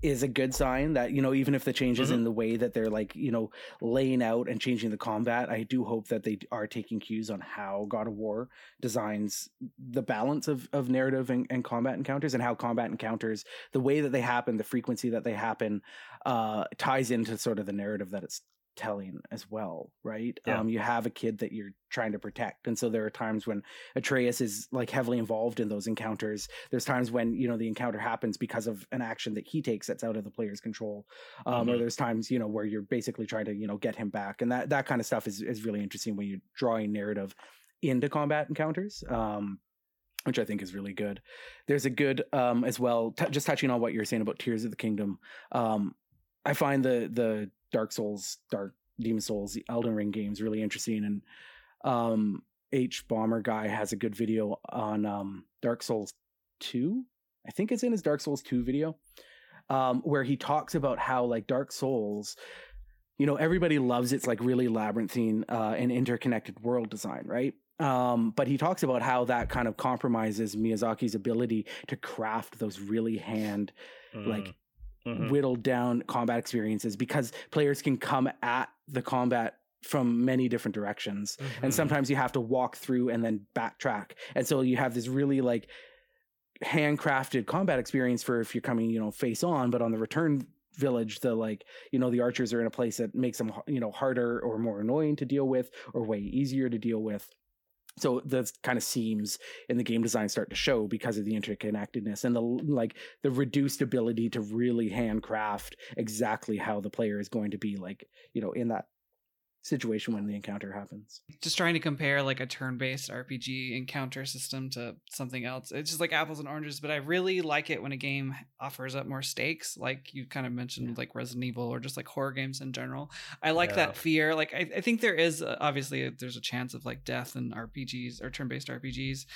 is a good sign that you know even if the changes Mhm. in the way that they're like you know laying out and changing the combat i do hope that they are taking cues on how god of war designs the balance of, of narrative and, and combat encounters and how combat encounters the way that they happen the frequency that they happen uh ties into sort of the narrative that it's telling as well right Yeah. um you have a kid that you're trying to protect and so there are times when atreus is like heavily involved in those encounters there's times when you know the encounter happens because of an action that he takes that's out of the player's control um, or Mhm. there's times you know where you're basically trying to you know get him back and that that kind of stuff is, is really interesting when you're drawing narrative into combat encounters um which i think is really good there's a good um as well t- just touching on what you're saying about tears of the kingdom um i find the the dark souls dark demon souls the elden ring games really interesting. And um hbomberguy has a good video on um dark souls 2 i think it's in his dark souls 2 video um where he talks about how like dark souls you know everybody loves its like really labyrinthine uh and interconnected world design right? Um but he talks about how that kind of compromises miyazaki's ability to craft those really hand like Mhm. whittled down combat experiences because players can come at the combat from many different directions and Mhm. sometimes you have to walk through and then backtrack and so you have this really like handcrafted combat experience for if you're coming you know face on but on the return village the like you know the archers are in a place that makes them you know harder or more annoying to deal with or way easier to deal with so the kind of seams in the game design start to show because of the interconnectedness and the like the reduced ability to really handcraft exactly how the player is going to be like you know in that situation when the encounter happens just trying to compare like a turn-based RPG encounter system to something else. It's just like apples and oranges, but I really like it when a game offers up more stakes, like you kind of mentioned, like Resident Evil or just like horror games in general. I like Yeah. that fear. Like I, I think there is uh, obviously there's a chance of like death in RPGs or turn-based RPGs,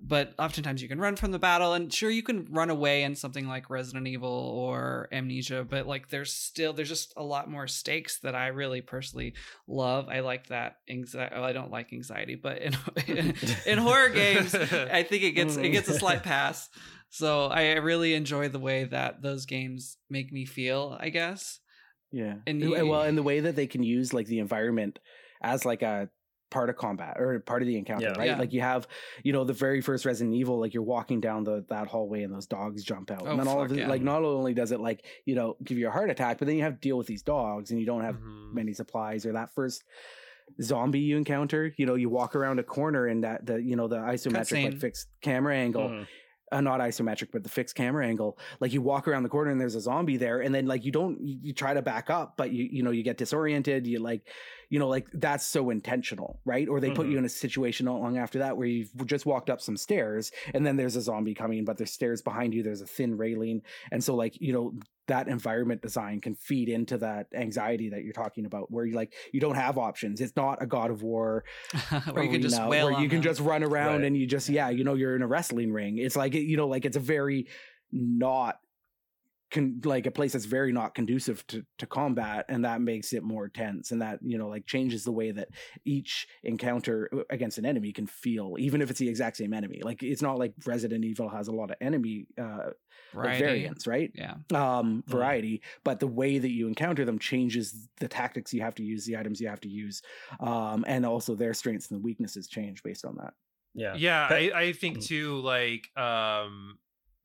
but oftentimes you can run from the battle and sure you can run away in something like resident evil or amnesia but like there's still there's just a lot more stakes that i really personally love. I like that anxiety well, i don't like anxiety but in, in, in horror games i think it gets it gets a slight mm. pass. So i really enjoy the way that those games make me feel i guess. Yeah. And well, and the way that they can use like the environment as like a part of combat or part of the encounter, Yeah. right? Yeah. Like you have, you know, the very first Resident Evil, like you're walking down the that hallway and those dogs jump out. Oh, and then all of fuck it, yeah. like not only does it like, you know, give you a heart attack, but then you have to deal with these dogs and you don't have Mhm. many supplies or that first zombie you encounter, you know, you walk around a corner and that the you know the isometric like fixed camera angle Mhm. uh, not isometric, but the fixed camera angle. Like you walk around the corner and there's a zombie there, and then like you don't, you, you try to back up, but you you know you get disoriented. You like, you know, like that's so intentional, right? Or they put Mhm. you in a situation not long after that where you've just walked up some stairs, and then there's a zombie coming, but there's stairs behind you. There's a thin railing, and so like you know that environment design can feed into that anxiety that you're talking about, where you like you don't have options. It's not a God of War where you can just where you can them. just run around Right. and you just yeah you know you're in a wrestling ring it's like you know like it's a very not con- like a place that's very not conducive to, to combat and that makes it more tense and that you know like changes the way that each encounter uh, against an enemy can feel even if it's the exact same enemy. Like it's not like resident evil has a lot of enemy uh like variants right? Yeah. Um variety but the way that you encounter them changes the tactics you have to use the items you have to use um and also their strengths and weaknesses change based on that. Yeah. yeah But- I, I think Mm. too like um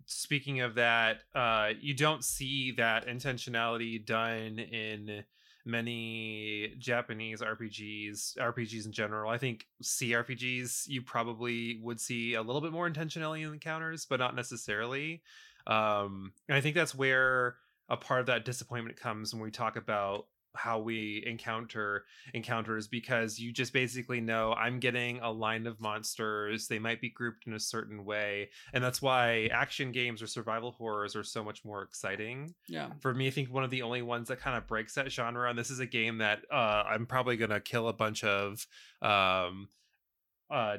speaking of that uh you don't see that intentionality done in many japanese rpgs rpgs in general. I think crpgs you probably would see a little bit more intentionality in encounters but not necessarily. Um and i think that's where a part of that disappointment comes when we talk about how we encounter encounters because you just basically know I'm getting a line of monsters. They might be grouped in a certain way. And that's why action games or survival horrors are so much more exciting. yeah For me, I think one of the only ones that kind of breaks that genre, and this is a game that uh, I'm probably going to kill a bunch of um, uh,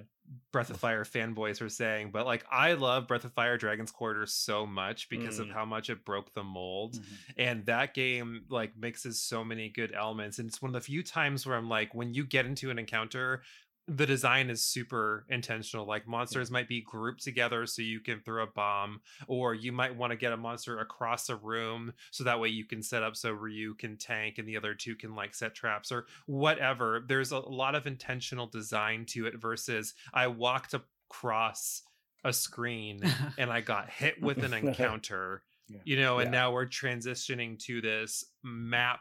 Breath of Fire fanboys are saying, but like I love Breath of Fire Dragon's Quarter so much because of Mm. how much it broke the mold and that game like mixes so many good elements and it's one of the few times where i'm like when you get into an encounter the design is super intentional like monsters might be grouped together so you can throw a bomb or you might want to get a monster across a room so that way you can set up so Ryu can tank and the other two can like set traps or whatever there's a lot of intentional design to it versus i walked across a screen and I got hit with an encounter, Yeah. you know, and Yeah. now we're transitioning to this map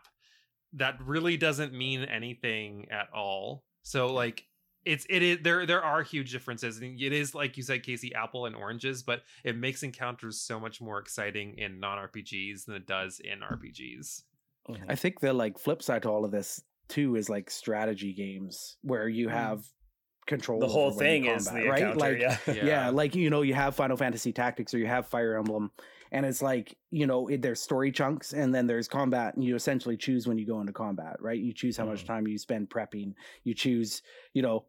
that really doesn't mean anything at all. So like it's it is there there are huge differences and it is like you said Casey apple and oranges but it makes encounters so much more exciting in non-RPGs than it does in RPGs. Mhm. i think the like flip side to all of this too is like strategy games where you Mm. have control the whole when you thing is the right like yeah. yeah. like you know you have final fantasy tactics or you have fire emblem and it's like you know it, there's story chunks and then there's combat and you essentially choose when you go into combat right you choose how much Mhm. time you spend prepping you choose you know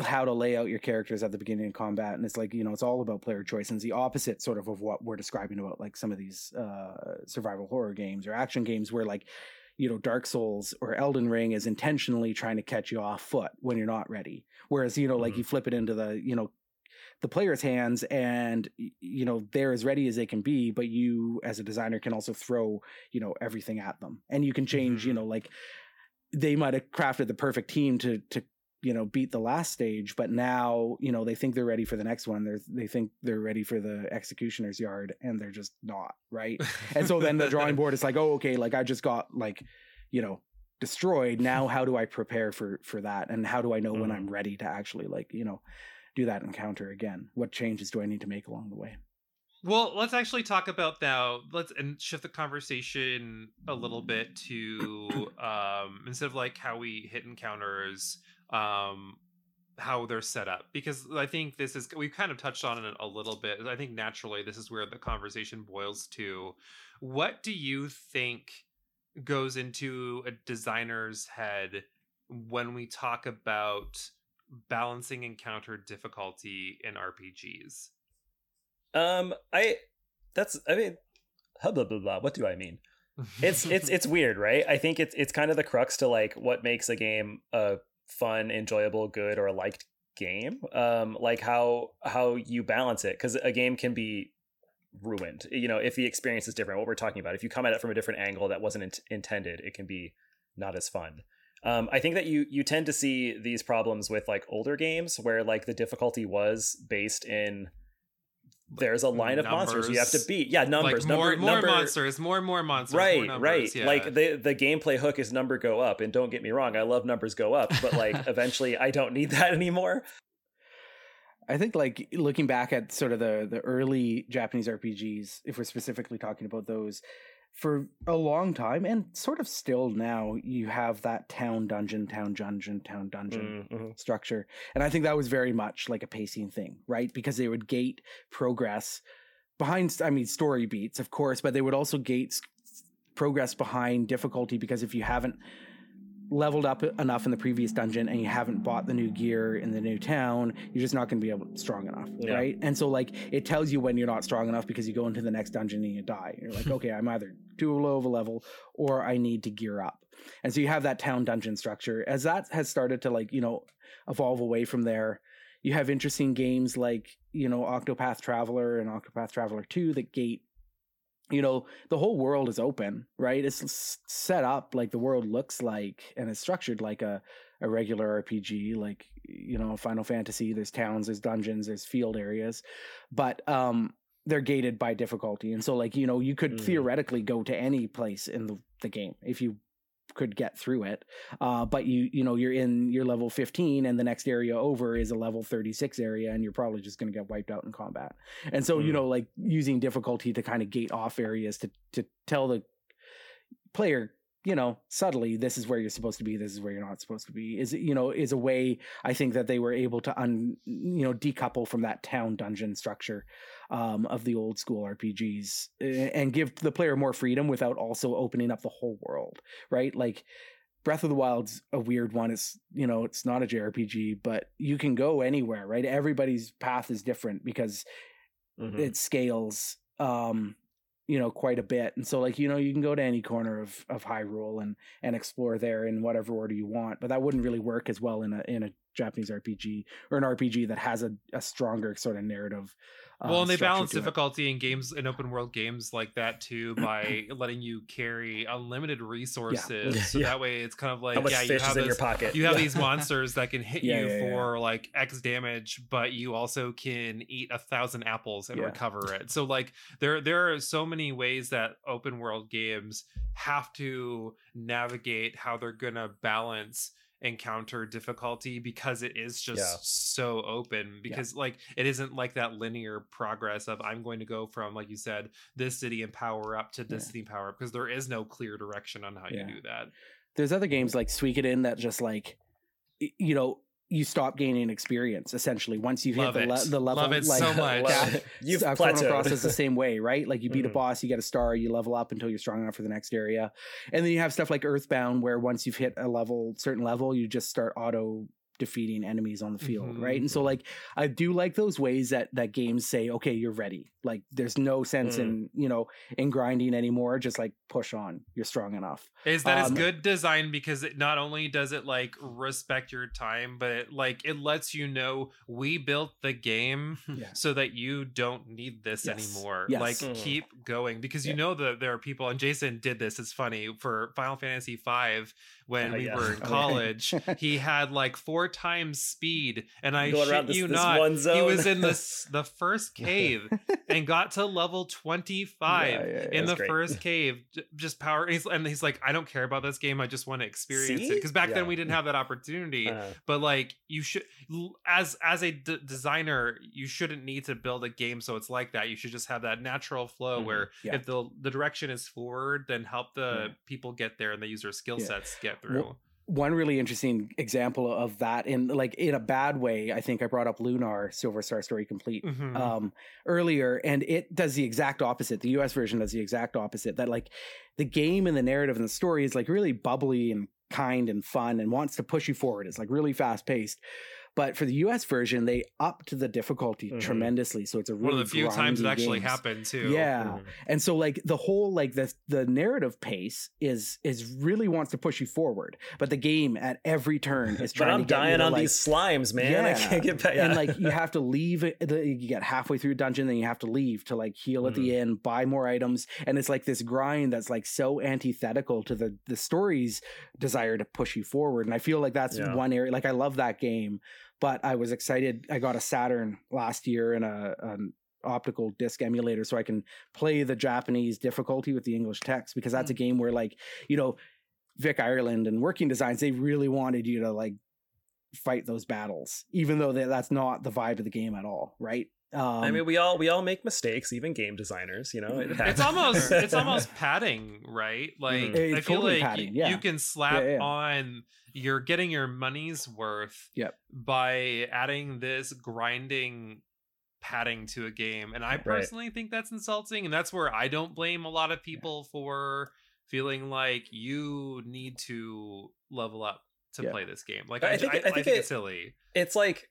how to lay out your characters at the beginning of combat and it's like you know it's all about player choice and it's the opposite sort of of what we're describing about like some of these uh survival horror games or action games where like you know dark souls or elden ring is intentionally trying to catch you off foot when you're not ready whereas you know like Mhm. you flip it into the you know the player's hands and you know they're as ready as they can be but you as a designer can also throw you know everything at them and you can change you Mhm. know like they might have crafted the perfect team to to you know beat the last stage but now you know they think they're ready for the next one. They're they think they're ready for the executioner's yard and they're just not right? And so then the drawing board is like oh okay like i just got like you know destroyed. Now how do i prepare for for that? And how do i know when Mhm. i'm ready to actually like you know do that encounter again? What changes do i need to make along the way? Well, let's actually talk about now. Let's and shift the conversation a little bit to um instead of like how we hit encounters, um how they're set up because I think this is we've kind of touched on it a little bit. I think naturally this is where the conversation boils to. What do you think goes into a designer's head when we talk about balancing encounter difficulty in RPGs? Um, I that's I mean, blah blah blah. blah. What do I mean? It's it's it's weird, right? I think it's it's kind of the crux to like what makes a game a fun, enjoyable, good, or liked game. Um, like how how you balance it because a game can be ruined. You know, if the experience is different. What we're talking about, if you come at it from a different angle that wasn't int- intended, it can be not as fun. Um, I think that you you tend to see these problems with like older games where like the difficulty was based in there's a line of monsters you have to beat. Yeah, numbers, like more, number, more number, monsters, more and more monsters. right numbers, right yeah. like the the gameplay hook is number go up and don't get me wrong i love numbers go up but like eventually i don't need that anymore I think like looking back at sort of the the early Japanese RPGs, if we're specifically talking about those, for a long time and sort of still now, you have that town dungeon, town dungeon, town dungeon Mhm. structure. And I think that was very much like a pacing thing, right? Because they would gate progress behind, I mean, story beats, of course, but they would also gate progress behind difficulty because if you haven't leveled up enough in the previous dungeon and you haven't bought the new gear in the new town, you're just not going to be able strong enough, Yeah. right? And so like it tells you when you're not strong enough because you go into the next dungeon and you die. You're like, okay, I'm either too low of a level or I need to gear up. And so you have that town dungeon structure. As that has started to like, you know, evolve away from there, you have interesting games like, you know, Octopath Traveler and Octopath Traveler 2 that gate you know the whole world is open right it's set up like the world looks like and it's structured like a, a regular rpg like you know final fantasy there's towns there's dungeons there's field areas but um they're gated by difficulty and so like you know you could Mm. theoretically go to any place in the, the game if you could get through it uh but you you know you're in your level 15 and the next area over is a level 36 area and you're probably just going to get wiped out in combat and so you Mm. know like using difficulty to kind of gate off areas to to tell the player you know subtly this is where you're supposed to be this is where you're not supposed to be is you know is a way i think that they were able to un you know decouple from that town dungeon structure um of the old school rpgs eh, and give the player more freedom without also opening up the whole world right like breath of the wild's a weird one it's you know it's not a jrpg but you can go anywhere right everybody's path is different because Mhm. it scales um you know quite a bit. And so like you know you can go to any corner of of hyrule and and explore there in whatever order you want but that wouldn't really work as well in a in a japanese rpg or an rpg that has a, a stronger sort of narrative uh, well, and they balance to it. difficulty in games in open world games like that too by letting you carry unlimited resources. So Yeah. that way, it's kind of like yeah, you have is in your pocket you have Yeah. these monsters that can hit Yeah, you yeah, yeah. for like X damage, but you also can eat a thousand apples and Yeah. recover it. So like there there are so many ways that open world games have to navigate how they're gonna balance encounter difficulty because it is just Yeah. so open because like it isn't like that linear progress of i'm going to go from like you said this city and power up to this Yeah. city and power up because there is no clear direction on how Yeah. you do that there's other mm-hmm. games like Suikoden that just like you know you stop gaining experience essentially once you hit Love the, it. le- the level Love it like so much. Love it. you've uh, Chrono Cross plateaued is the same way, right? Like you beat a Mhm. boss, you get a star, you level up until you're strong enough for the next area, and then you have stuff like Earthbound, where once you've hit a level, certain level, you just start auto defeating enemies on the field, Mhm. right? And so like I do like those ways that that games say, okay, you're ready. Like there's no sense Mm. in you know in grinding anymore. Just like push on, you're strong enough. is that it's Um, good design because it not only does it like respect your time but it like it lets you know we built the game Yeah. so that you don't need this Yes. anymore Yes. like Mhm. keep going because you know that there are people and jason did this it's funny for final fantasy 5 when Oh, we yeah. were in Oh, yeah. college he had like four times speed and i Going shit this- you this not one he was in this the first cave and got to level 25 Yeah, yeah, in the great. first cave just power and he's, and he's like i don't care about this game i just want to experience it because back Yeah. then we didn't have that opportunity Uh, but like you should as as a d- designer you shouldn't need to build a game so it's like that you should just have that natural flow Mhm. where if the the direction is forward then help the Yeah. people get there and they use their skill sets get through one really interesting example of that in like in a bad way i think i brought up lunar silver star story complete Mhm. um earlier and it does the exact opposite. The us version does the exact opposite that like the game and the narrative and the story is like really bubbly and kind and fun and wants to push you forward. It's like really fast paced But for the US version, they upped the difficulty Mhm. tremendously. So it's a really One of the few times it actually games. happened too. Yeah. Mhm. And so like the whole like the the narrative pace is is really wants to push you forward, but the game at every turn is trying. But I'm to get dying to, on like, these slimes, man. Yeah. I can't get back. Yeah. and like you have to leave it you get halfway through a dungeon then you have to leave to like heal at Mm-hmm. the end buy more items and it's like this grind that's like so antithetical to the the story's desire to push you forward and i feel like that's Yeah. one area like i love that game but i was excited i got a saturn last year and a an optical disc emulator so i can play the japanese difficulty with the english text because that's a mm. game where like you know vic ireland and working designs they really wanted you to like fight those battles, even though that's not the vibe of the game at all, right? Um, I mean, we all we all make mistakes, even game designers. You know, it It's almost it's almost padding, right? Like. It's I feel totally like padding, y- yeah. you can slap Yeah, yeah. on you're getting your money's worth Yep. by adding this grinding padding to a game. And I personally think that's insulting. And that's where I don't blame a lot of people for feeling like you need to level up to Yeah. play this game. Like I I, think- I, I I think think it- it's silly. it's like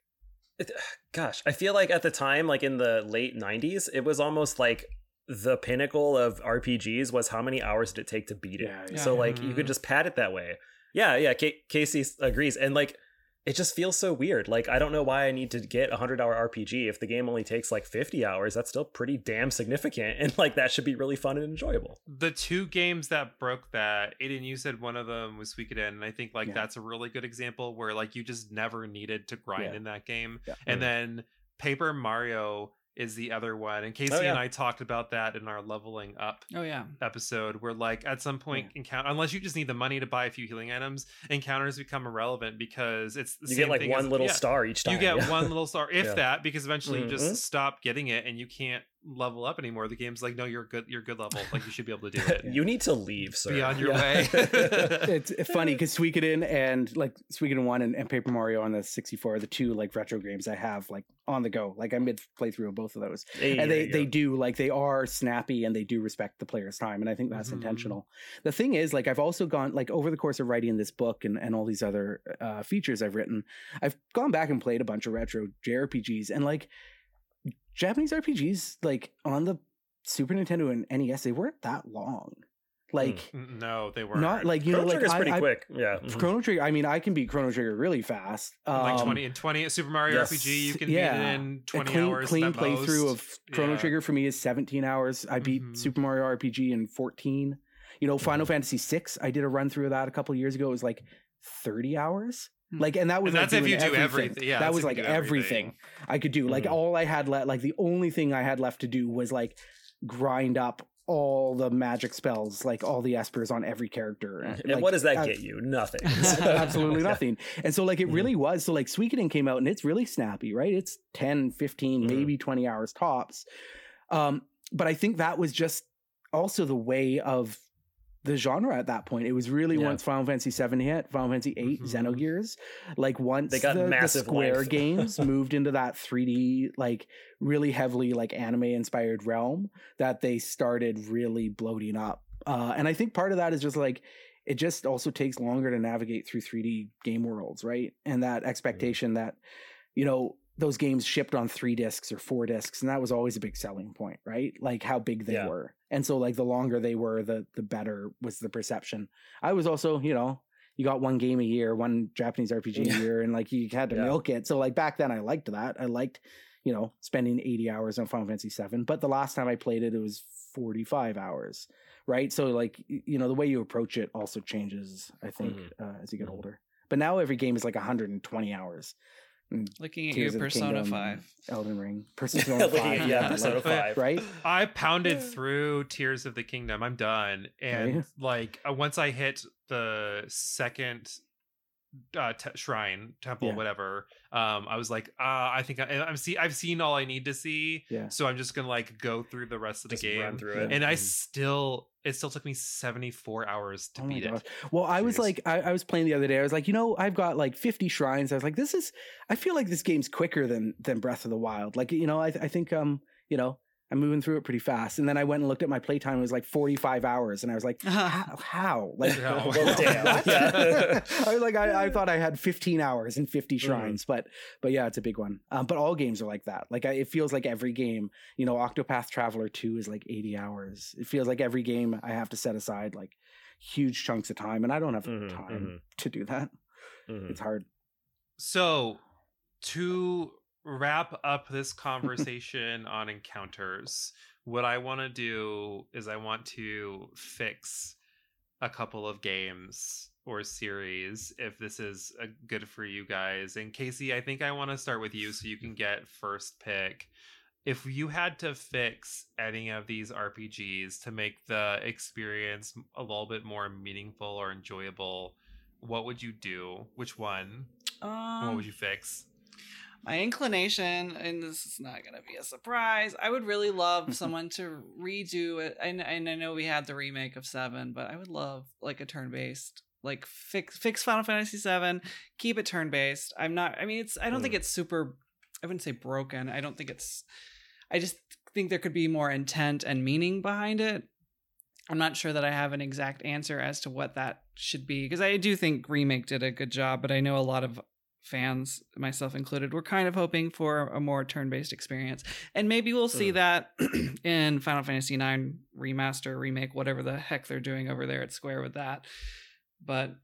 it, gosh i feel like at the time like in the late 90s it was almost like the pinnacle of rpgs was how many hours did it take to beat it. Yeah, yeah. so like you could just pad it that way. Yeah yeah K- casey agrees. And like it just feels so weird like i don't know why i need to get a 100 hour rpg if the game only takes like 50 hours that's still pretty damn significant and like that should be really fun and enjoyable the two games that broke that aiden you said one of them was suikoden and i think like Yeah. that's a really good example where like you just never needed to grind Yeah. in that game Yeah. and then paper mario is the other one and casey Oh, yeah. and i talked about that in our leveling up Oh yeah. episode where like at some point encounter unless you just need the money to buy a few healing items encounters become irrelevant because it's the you same get like thing one as- little yeah, star each time you get yeah. one little star if Yeah. that because eventually you Mhm. just stop getting it and you can't level up anymore the game's like no you're good you're good level like you should be able to do it you need to leave sir be on your Yeah. way it's funny because Suikoden and like Suikoden One and, and Paper Mario on the 64 are the two like retro games I have like on the go. Like I'm mid playthrough of both of those, Hey, and they you they go. do like they are snappy and they do respect the player's time, and I think that's Mhm. intentional. The thing is, like I've also gone like over the course of writing this book and and all these other uh, features I've written, I've gone back and played a bunch of retro JRPGs and like Japanese RPGs like on the Super Nintendo and NES they weren't that long. Like no they weren't not like you know Chrono like Trigger's I- pretty I- quick yeah Mhm. Chrono Trigger. I mean, I can beat Chrono Trigger really fast. like Um, 20 in 20 Super Mario yes. RPG you can Yeah. beat it in a 20 clean, hours clean at playthrough most. of Chrono Yeah. Trigger for me is 17 hours. I beat Mhm. Super Mario RPG in 14. You know, Final Mm-hmm. Fantasy VI. I did a run through of that a couple years ago. It was like 30 hours. Hmm. Like, and that was and like that's if doing you do everything. everything yeah that was like you do everything. I could do. Like Mhm. all I had left, like the only thing I had left to do was like grind up all the magic spells, like all the espers on every character. and like, what does that uh, get you nothing absolutely Yeah. nothing. And so like it really was. So like Suikoden came out and it's really snappy, right? It's 10, 15, Mhm. maybe 20 hours tops. Um, but I think that was just also the way of the genre at that point. It was really Yeah. once Final Fantasy 7 hit, Final Fantasy 8, Mhm. Xenogears, like once They got the, the Square games moved into that 3D, like really heavily like anime inspired realm, that they started really bloating up. Uh, and I think part of that is just like it just also takes longer to navigate through 3D game worlds, right? And that expectation that, you know, those games shipped on three discs or four discs, and that was always a big selling point, right? Like how big they Yeah. were. And so like the longer they were, the the better was the perception. I was also, you know, you got one game a year, one Japanese RPG a year, and like you had to Yeah. milk it. So like back then I liked that. I liked, you know, spending 80 hours on Final Fantasy 7. But the last time I played it, it was 45 hours. Right. So like you know, the way you approach it also changes, I think, Mhm. uh, as you get Mhm. older. But now every game is like 120 hours. And Looking at Tears your Persona Kingdom, Five. Elden Ring, Persona 5, yeah, like, Persona 5. right? I pounded through Tears of the Kingdom. I'm done. And you? like uh, once I hit the second uh, te- shrine, temple, Yeah. whatever, um, I was like, uh, I think I, I'm see. I've seen all I need to see. Yeah. So I'm just gonna like go through the rest of the Just game. run through it And I Mhm. still, it still took me 74 hours to Oh beat it. Well, I was like, I, I was playing the other day. I was like, you know, I've got like 50 shrines. I was like, this is, I feel like this game's quicker than than Breath of the Wild. Like, you know, I, I think, um, you know, I'm moving through it pretty fast. And then I went and looked at my playtime. It was like 45 hours. And I was like, how? how? Like, How? Well, damn. I was like, I, I thought I had 15 hours and 50 shrines, but but yeah, it's a big one. Um, but all games are like that. Like I, it feels like every game, you know, Octopath Traveler 2 is like 80 hours. It feels like every game I have to set aside like huge chunks of time, and I don't have Mhm, time mhm. to do that. Mhm. It's hard. So, to wrap up this conversation on encounters, what I want to do is I want to fix a couple of games or series if this is uh good for you guys. And Casey, I think I want to start with you so you can get first pick. If you had to fix any of these RPGs to make the experience a little bit more meaningful or enjoyable, what would you do? Which one? Um, what would you fix? My inclination, and this is not going to be a surprise, I would really love someone to redo it. And, and I know we had the remake of Seven, but I would love like a turn based, like fix fix Final Fantasy Seven, keep it turn based. I'm not. I mean, it's. I don't think Hmm. it's super. I wouldn't say broken. I don't think it's. I just think there could be more intent and meaning behind it. I'm not sure that I have an exact answer as to what that should be because I do think remake did a good job, but I know a lot of fans, myself included, were kind of hoping for a more turn-based experience, and maybe we'll see that in Final Fantasy IX remaster, remake, whatever the heck they're doing over there at Square with that. But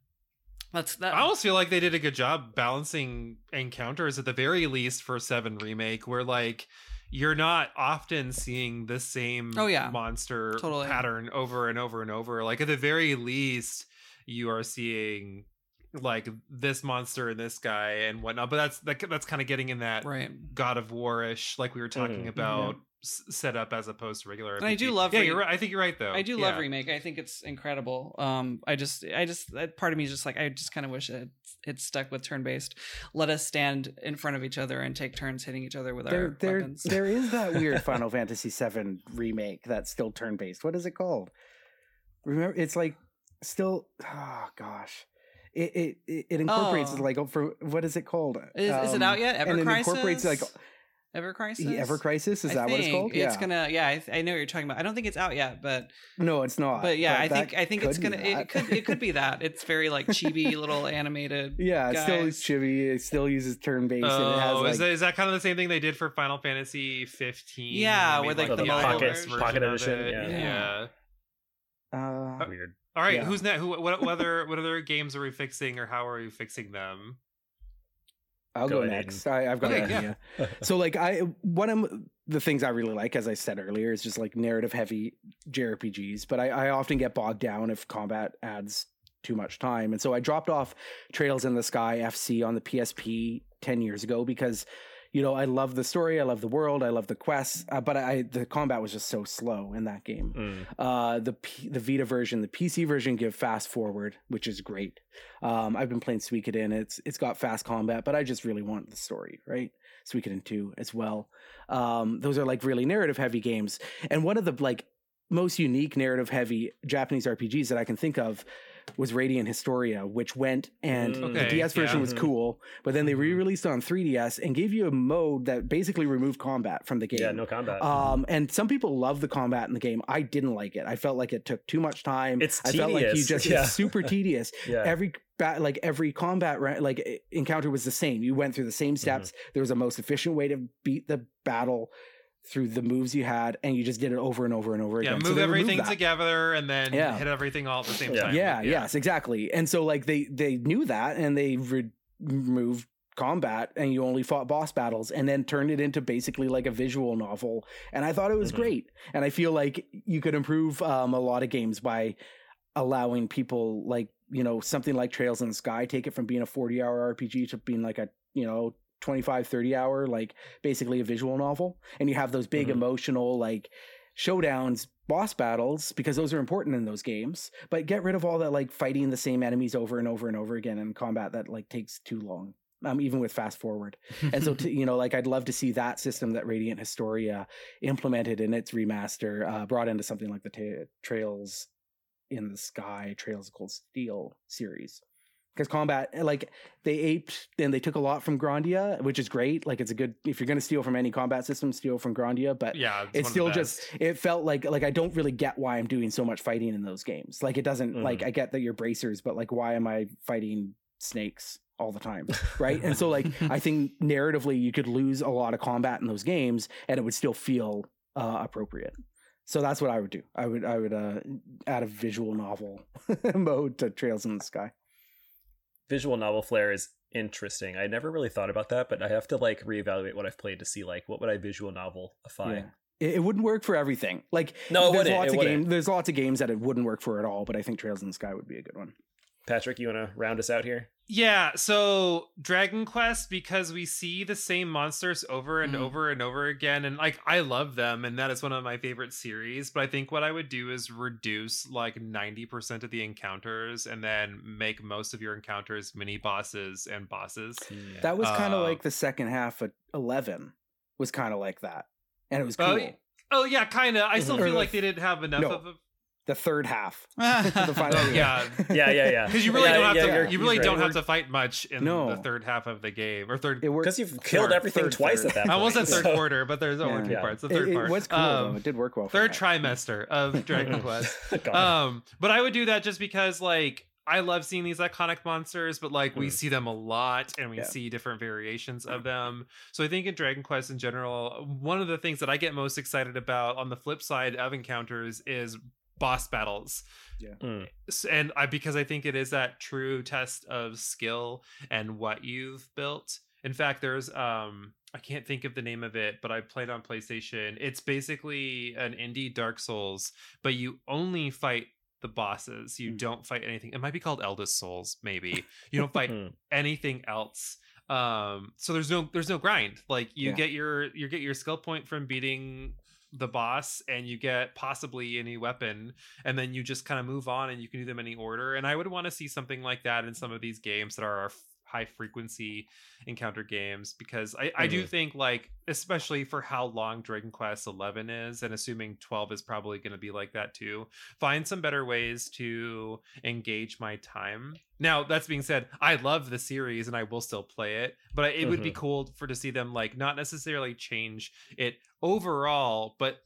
that's that. I almost feel like they did a good job balancing encounters at the very least for Seven Remake, where like you're not often seeing the same Oh, yeah. monster Totally. pattern over and over and over. Like at the very least, you are seeing like this monster and this guy and whatnot. But that's that, that's kind of getting in that right. God of War-ish, like we were talking Mhm. about, s- set up as opposed to regular. And I do love Yeah, re- you're right. I think you're right though. I do love remake. I think it's incredible. Um, I just, I just, that part of me is just like, I just kind of wish it it stuck with turn based. Let us stand in front of each other and take turns hitting each other with There, our there, weapons. there is that weird Final Fantasy VII remake that's still turn based. What is it called? Remember, it's like still. Oh gosh, it it it, it incorporates Oh. like for what is it called? Is, is it Um, out yet? Ever and it Crisis. incorporates like Ever Crisis. Ever Crisis. Is I that what it's think called? It's yeah. gonna. Yeah, I, I know what you're talking about. I don't think it's out yet, but No, it's not. but yeah, I think I think it's gonna. It could it could be that. It's very like chibi little animated. yeah, it still guys. chibi. It still uses turn based. and it has Oh, like is, that, is that kind of the same thing they did for Final Fantasy 15? Yeah, They where, made, like, the iOS pocket- version pocket of edition, it. yeah. Yeah. uh, Weird. All right, Yeah. who's next? Who? What, what other? What other games are we fixing, or how are we fixing them? I'll Go go, next. I, I've got Okay, an yeah. idea. so like I one of the things I really like, as I said earlier, is just like narrative heavy JRPGs. But I, I often get bogged down if combat adds too much time, and so I dropped off Trails in the Sky FC on the PSP ten years ago because you know I love the story, I love the world, I love the quests, uh, but I the combat was just so slow in that game. Mm. Uh, the P- the Vita version, the PC version give fast forward, which is great. Um, I've been playing Suikoden. It's it's got fast combat, but I just really want the story, right? Suikoden two as well. Um, those are like really narrative heavy games, and one of the like most unique narrative heavy Japanese RPGs that I can think of was Radiant Historia, which went and Mm. the DS version yeah. was cool, but then they Mhm. re-released on 3DS and gave you a mode that basically removed combat from the game. Yeah, no combat. Um, and some people love the combat in the game. I didn't like it. I felt like it took too much time. It's I felt like you just Yeah. it's super tedious. yeah. Every bat, like every combat ra- like encounter was the same. You went through the same steps. There was a most efficient way to beat the battle through the moves you had, and you just did it over and over and over Yeah, again. So move they removed everything that. together and then Yeah. hit everything all at the same Yeah. time. Yeah, yes, exactly. And so like they they knew that, and they re- removed combat and you only fought boss battles and then turned it into basically like a visual novel and i thought it was Mhm. great and i feel like you could improve um, a lot of games by allowing people like you know something like trails in the sky take it from being a 40 hour rpg to being like a you know 25 30 hour like basically a visual novel. And you have those big Mhm. emotional like showdowns boss battles because those are important in those games. But get rid of all that like fighting the same enemies over and over and over again in combat that like takes too long um, even with fast forward. And so to, you know like i'd love to see that system that radiant historia implemented in its remaster uh, brought into something like the ta- trails in the sky trails of cold steel series because combat like they aped and they took a lot from Grandia, which is great. Like it's a good if you're gonna steal from any combat system, steal from Grandia. But yeah, it's, it's still just it felt like like I don't really get why I'm doing so much fighting in those games. Like it doesn't mm. like I get that you're bracers, but like why am I fighting snakes? all the time right and so like i think narratively you could lose a lot of combat in those games and it would still feel uh, appropriate so that's what i would do i would i would uh, add a visual novel mode to trails in the sky visual novel flair is interesting. I never really thought about that, but I have to like reevaluate what I've played to see like what would I visual novelify. Yeah. It, it wouldn't work for everything. Like no, there's lots of games. There's lots of games that it wouldn't work for at all. But I think Trails in the Sky would be a good one. Patrick, you want to round us out here? Yeah, so Dragon Quest because we see the same monsters over and mm. over and over again and like I love them and that is one of my favorite series, but I think what I would do is reduce like 90% of the encounters and then make most of your encounters mini bosses and bosses. Yeah. That was kind of uh, like the second half of 11 was kind of like that. And it was oh, cool. Oh, oh yeah, kind of. I still feel like they didn't have enough no. of a the third half. the final oh, yeah, yeah, yeah, yeah. Because you really yeah, don't have yeah, to. You really don't right. have to fight much in no. the third half of the game or third. Because you've killed everything third, twice third. at that. point. I almost said third so. quarter, but there's only two parts. The third it, part. What's cool um, though, it did work well. Third trimester of Dragon Quest. um, but I would do that just because like I love seeing these iconic monsters, but like mm. we see them a lot and we yeah. see different variations of them. So I think in Dragon Quest in general, one of the things that I get most excited about on the flip side of encounters is boss battles. Yeah. Mm. And I because I think it is that true test of skill and what you've built. In fact, there's um I can't think of the name of it, but I played on PlayStation. It's basically an indie Dark Souls, but you only fight the bosses. You mm. don't fight anything. It might be called Eldest Souls, maybe. You don't fight hmm. anything else um so there's no there's no grind like you yeah. get your you get your skill point from beating the boss and you get possibly any weapon and then you just kind of move on and you can do them any order and i would want to see something like that in some of these games that are high frequency encounter games because I, mm-hmm. I do mm-hmm. think like especially for how long Dragon Quest 11 is and assuming 12 is probably going to be like that too find some better ways to engage my time now that's being said I love the series and I will still play it but it mm-hmm. would be mm-hmm. cool for to see them like not necessarily change it overall but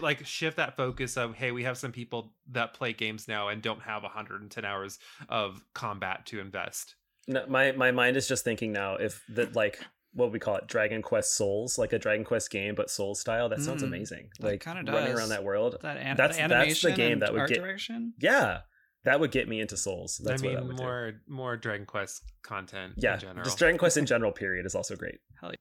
like shift that focus of hey we have some people that play games now and don't have 110 hours of combat to invest no, my my mind is just thinking now if that like what we call it Dragon Quest Souls, like a Dragon Quest game but Souls style. That sounds mm, amazing. Like kind of running around that world. That an- that's the that's the game that would get direction. Yeah, that would get me into Souls. That's I mean, more do. more Dragon Quest content. Yeah, just Dragon Quest in general. Period is also great. Hell yeah.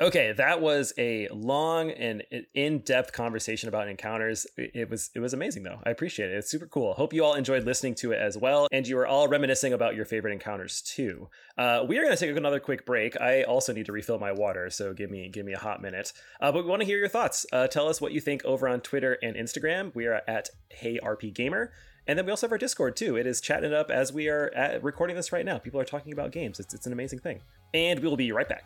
Okay, that was a long and in-depth conversation about encounters. It was it was amazing though. I appreciate it. It's super cool. Hope you all enjoyed listening to it as well, and you were all reminiscing about your favorite encounters too. Uh, we are going to take another quick break. I also need to refill my water, so give me give me a hot minute. Uh, but we want to hear your thoughts. Uh, tell us what you think over on Twitter and Instagram. We are at Hey RP Gamer. And then we also have our Discord too. It is chatting up as we are recording this right now. People are talking about games. It's, it's an amazing thing. And we will be right back.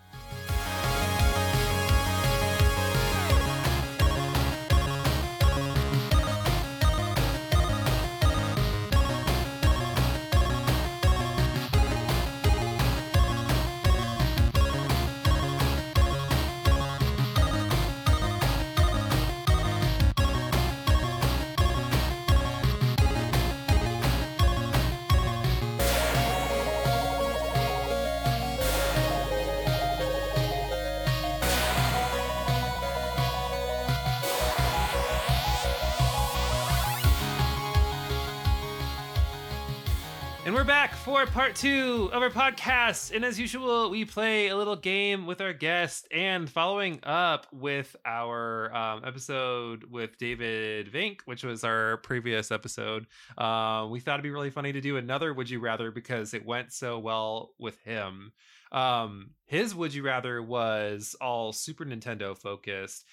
For part two of our podcast. And as usual, we play a little game with our guest. And following up with our um, episode with David Vink, which was our previous episode, uh, we thought it'd be really funny to do another Would You Rather because it went so well with him. Um, his Would You Rather was all Super Nintendo focused.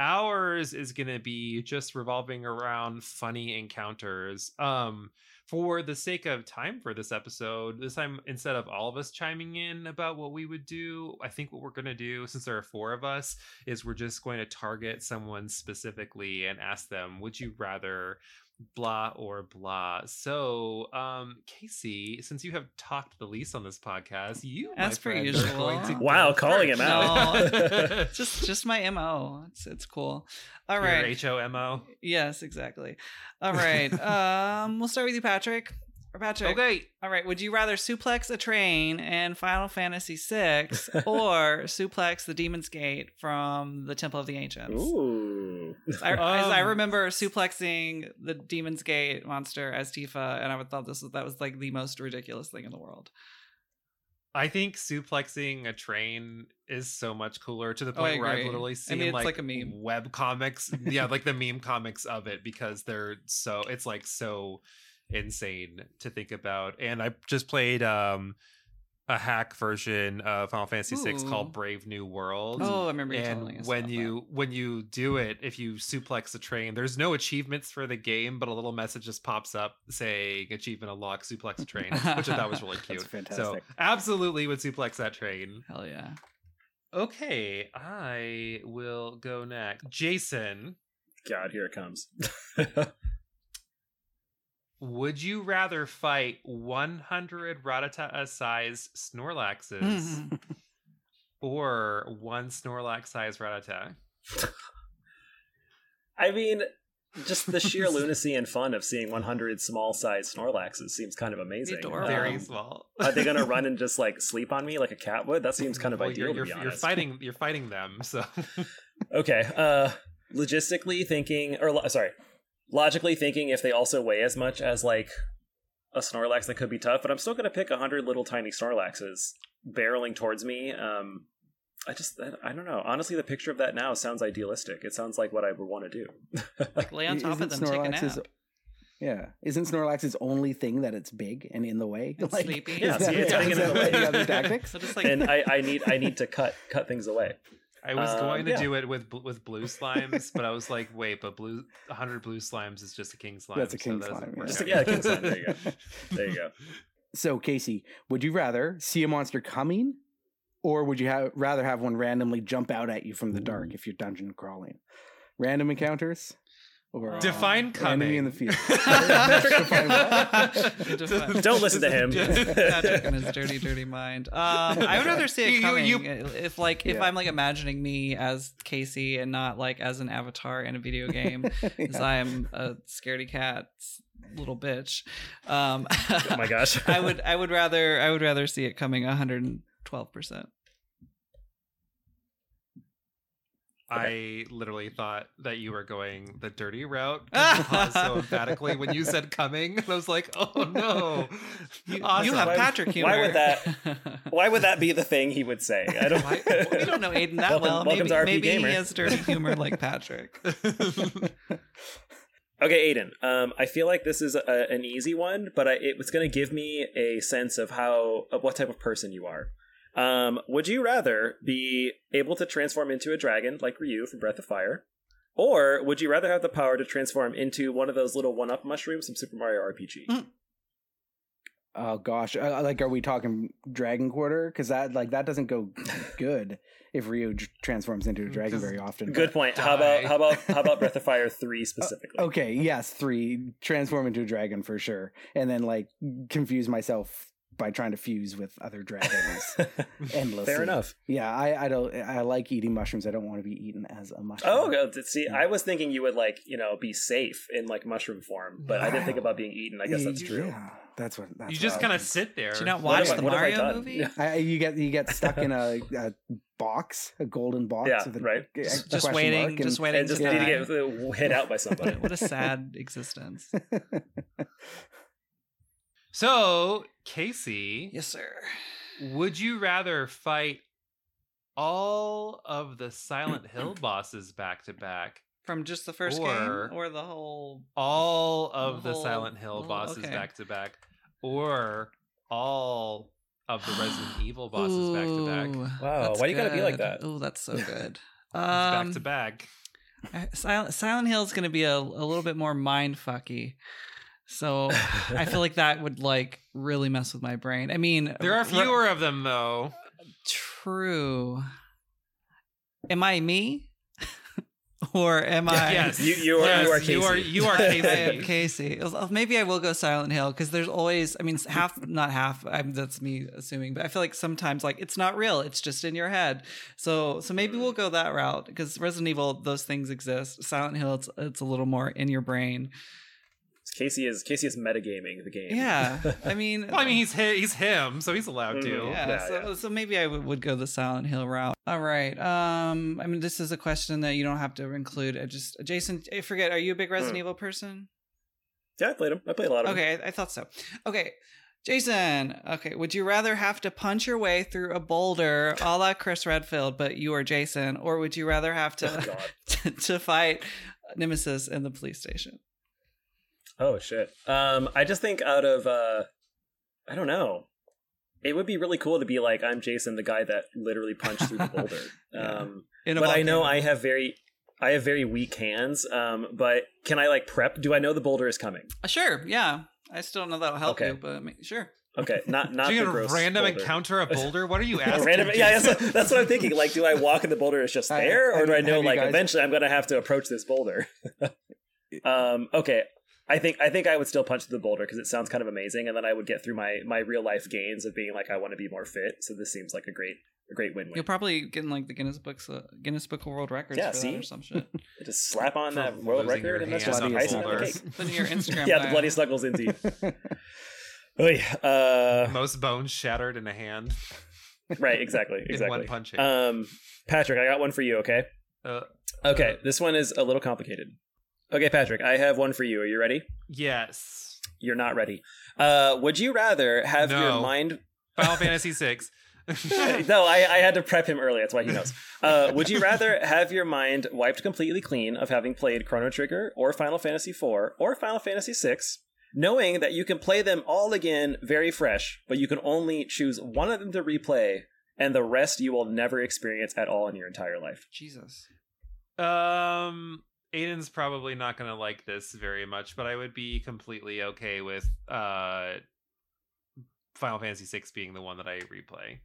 Ours is going to be just revolving around funny encounters. Um, for the sake of time for this episode, this time instead of all of us chiming in about what we would do, I think what we're going to do, since there are four of us, is we're just going to target someone specifically and ask them, would you rather blah or blah. So, um, Casey, since you have talked the least on this podcast, you As my per friend, are usual. going to Wow, go calling him first. out. just just my mo. It's it's cool. All Your right. H O M O. Yes, exactly. All right. um, we'll start with you, Patrick. Or Patrick. Okay. All right. Would you rather suplex a train in Final Fantasy VI or suplex the Demon's Gate from the Temple of the Ancients? Ooh. I, as I Um, remember suplexing the Demon's Gate monster as Tifa, and I would thought this was that was like the most ridiculous thing in the world. I think suplexing a train is so much cooler to the Oh, point where I've agree. literally I seen mean, like, like a meme. web comics. yeah, like the meme comics of it because they're so it's like so insane to think about. And I just played um a hack version of Final Fantasy VI Ooh. called Brave New World. Oh, I remember and us when about you when you do it if you suplex a train there's no achievements for the game but a little message just pops up saying achievement unlocked suplex a train which i thought was really cute so fantastic. absolutely would suplex that train. Hell yeah. okay i will go next jason God, here it comes. would you rather fight 100 Rattata sized snorlaxes or one snorlax sized Rattata I mean, just the sheer lunacy and fun of seeing 100 small sized Snorlaxes seems kind of amazing. Adorable. very Um, small are they going to run and just like sleep on me like a cat would? That seems kind of Well, ideal you're, to be you're, honest. you're fighting you're fighting them so Okay. Uh, logistically thinking, or sorry, logically thinking, if they also weigh as much as like a Snorlax, that could be tough. But I'm still going to pick a hundred little tiny Snorlaxes barreling towards me. Um, I just, I, I don't know. Honestly, the picture of that now sounds idealistic. It sounds like what I would want to do. Like lay on top of Isn't them, take a Snorlax's- nap. Yeah, isn't Snorlax's only thing that it's big and in the way? And sleepy. is Yeah, that- see, it's is hanging in the way. any other tactics? So just like and I, I need, I need to cut, cut things away. I was Um, going to yeah. do it with with blue slimes, but I was like, wait, but blue 100 blue slimes is just a king slime. That's a so king that doesn't slime, yeah. Just a- yeah, a king slime, there you go. There you go. So, Casey, would you rather see a monster coming, or would you have rather have one randomly jump out at you from the dark if you're dungeon crawling? Random encounters, or uh, Define enemy in the field. Don't listen to him. Patrick and his dirty, dirty mind. Um, I would rather see it You- you- coming. you- if like if Yeah. I'm like imagining me as Casey and not like as an avatar in a video game, because Yeah. I am a scaredy cat little bitch. Um, Oh my gosh. I would I would rather I would rather see it coming 112 percent. I literally thought that you were going the dirty route so emphatically when you said coming. And I was like, oh no. You, Awesome. you have Why- Patrick humor. why would that- Why would that be the thing he would say? I don't. Why- we don't know Aidan that Welcome- well. welcome maybe maybe he has dirty humor like Patrick. Okay, Aidan. Um, I feel like this is a, an easy one, but I, it was going to give me a sense of how of what type of person you are. Um, would you rather be able to transform into a dragon like Ryu from Breath of Fire, or would you rather have the power to transform into one of those little one-up mushrooms from Super Mario RPG? Oh gosh, uh, like, are we talking Dragon Quarter? Because that like that doesn't go good if Ryu tr- transforms into a dragon Just very often. Good point. How about how about how about Breath of Fire three specifically? Okay, yes, three transform into a dragon for sure, and then like confuse myself by trying to fuse with other dragons endlessly. Fair enough. Yeah, I I don't I like eating mushrooms. I don't want to be eaten as a mushroom. Oh, okay. see, I was thinking you would like you know be safe in like mushroom form, but I didn't think about being eaten. I guess that's Yeah, true. that's what. That's you just kind of sit there. Did you not What watch have I- the what have I Mario movie? I, you get you get stuck in a, a box, a golden box. Yeah, with a, right. a- a Just, just waiting, mark, just waiting And just to need to get hit out by somebody. what a sad existence. So, Casey, Yes, sir. would you rather fight all of the Silent Hill bosses back to back? From just the first Or- game or the whole All of The the, whole- Silent Hill whole- bosses back to back? Or all of the Resident Evil bosses back to back? Wow, why do you gotta be like that? Oh, that's so good. back um, to back. Silent, Silent Hill is going to be a, a little bit more mind fucky. So I feel like that would like really mess with my brain. I mean, There are r- fewer of them though. True. Am I me? or am I? Yes. You- you are- Yes, you are You are Casey. you are I am Casey. Casey. Maybe I will go Silent Hill because there's always, I mean, half, not half. I'm, that's me assuming, but I feel like sometimes like it's not real. It's just in your head. So, so maybe we'll go that route because Resident Evil, those things exist. Silent Hill, it's it's a little more in your brain. Casey is Casey is metagaming the game. Yeah, I mean, Well, I mean, he's hi- he's him, so he's allowed to. Mhm. yeah, Yeah, so, yeah. so maybe I would, would go the Silent Hill route. All right. Um, I mean, this is a question that you don't have to include. I just, Jason, I forget. Are you a big Resident Hmm. Evil person? yeah, I played him. I played a lot of them. Okay, I, I thought so. Okay, Jason. Okay, would you rather have to punch your way through a boulder, a la Chris Redfield, but you are Jason, or would you rather have Oh to to fight Nemesis in the police station? Oh shit. Um, I just think out of uh, I don't know. It would be really cool to be like I'm Jason, the guy that literally punched through the boulder. Yeah. Um, In but I know. I have very, I have very weak hands. Um, but can I like prep? Do I know the boulder is coming? Uh, sure. Yeah, I still don't know that'll help Okay. you, but I mean, sure. Okay, not not So you're the random boulder. encounter a boulder? What are you asking? random, yeah, that's, that's what I'm thinking. Like, do I walk and the boulder is just I- there, or do I you- know like guys- eventually I'm gonna have to approach this boulder? um, okay, I think I think I would still punch through the boulder because it sounds kind of amazing, and then I would get through my my real life gains of being like I want to be more fit. So this seems like a great a great win You'll probably get in like the Guinness books, uh, Guinness Book of World Records Yeah, for see? that or some shit. Just slap on For that world record, and that's just on the icing on the boulder. cake. Put in your Instagram. Yeah, the bloody snuggles indeed. Oy, uh, Most bones shattered in a hand right, exactly, in exactly. one punching. Um, Patrick, I got one for you. Okay. Uh, Okay, this one is a little complicated. Okay, Patrick, I have one for you. Are you ready? yes. You're not ready. Uh, would you rather have your mind? Final Fantasy Six. no, I, I had to prep him early. That's why he knows. Uh, would you rather have your mind wiped completely clean of having played Chrono Trigger or Final Fantasy IV or Final Fantasy VI, knowing that you can play them all again very fresh, but you can only choose one of them to replay, and the rest you will never experience at all in your entire life? Jesus. Um, Aidan's probably not gonna like this very much, but I would be completely okay with uh Final Fantasy VI being the one that I replay.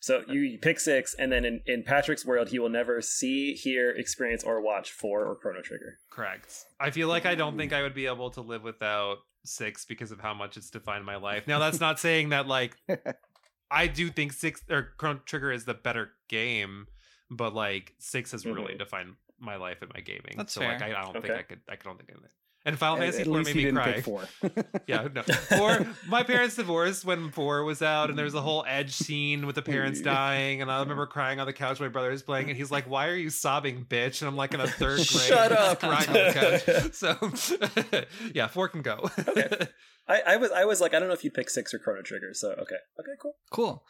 So you pick six, and then in, in Patrick's world, he will never see, hear, experience, or watch four or Chrono Trigger. Correct. I feel like I don't think I would be able to live without six because of how much it's defined my life. Now that's not saying that like I do think six or Chrono Trigger is the better game, but like six has really Mhm. defined my life and my gaming. That's so like. I, I don't think I could I don't think I could. And Final At, Fantasy at four least made he me didn't cry. pick four. Yeah, no. Or my parents divorced when four was out, and there was a whole edge scene with the parents dying, and I remember crying on the couch. My brother was playing, and he's like, "Why are you sobbing, bitch?" And I'm like in a third grade, Shut up. crying on the couch. So, yeah, four can go. Okay. I, I was I was like I don't know if you pick six or Chrono Trigger. So okay, okay, cool. Cool.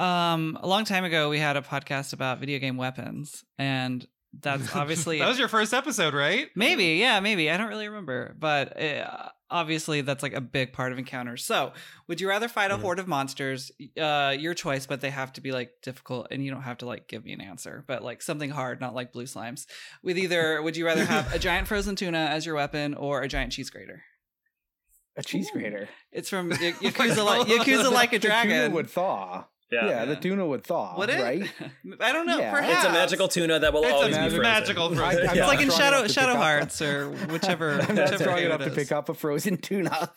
Um, a long time ago, we had a podcast about video game weapons, and that's obviously that was your first episode, right? maybe, yeah, maybe. I don't really remember, but uh, obviously, that's like a big part of encounters. So, would you rather fight a Mhm. horde of monsters? Uh, your choice, but they have to be like difficult, and you don't have to like give me an answer, but like something hard, not like blue slimes. With either, would you rather have a giant frozen tuna as your weapon or a giant cheese grater? A cheese Ooh. grater. It's from Y- Yakuza, like God. Yakuza like a The tuna dragon. would thaw. Yeah. Yeah, the tuna would thaw. Would it? Right? I don't know. Yeah. Perhaps It's a magical tuna that will It's a always be frozen. magical frozen. I- I'm It's Yeah. like in Shadow Shadow pick up- Hearts or whichever. I'm not whichever strong enough to pick up a frozen tuna.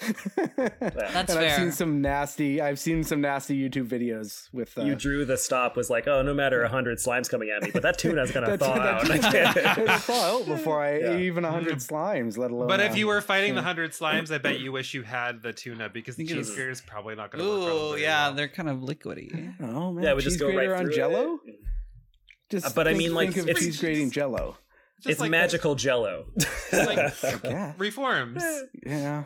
That's and I've seen some nasty. I've seen some nasty YouTube videos with. Uh, You drew the stop was like, oh, no matter a hundred slimes coming at me, but that tuna's gonna thaw out. I tuna- can't- it'll thaw out before I Yeah. even a hundred slimes, let alone. But if you were fighting the hundred slimes, I bet you wish you had the tuna because the cheese grater is probably not going to work. on Ooh, yeah, they're kind of liquidy. Oh man, yeah, we cheese just go grater right on Jello. it. Just Uh, but I mean, like, think of it's- cheese grating Jello. Just It's like magical Jello. like- Yeah, reforms. yeah.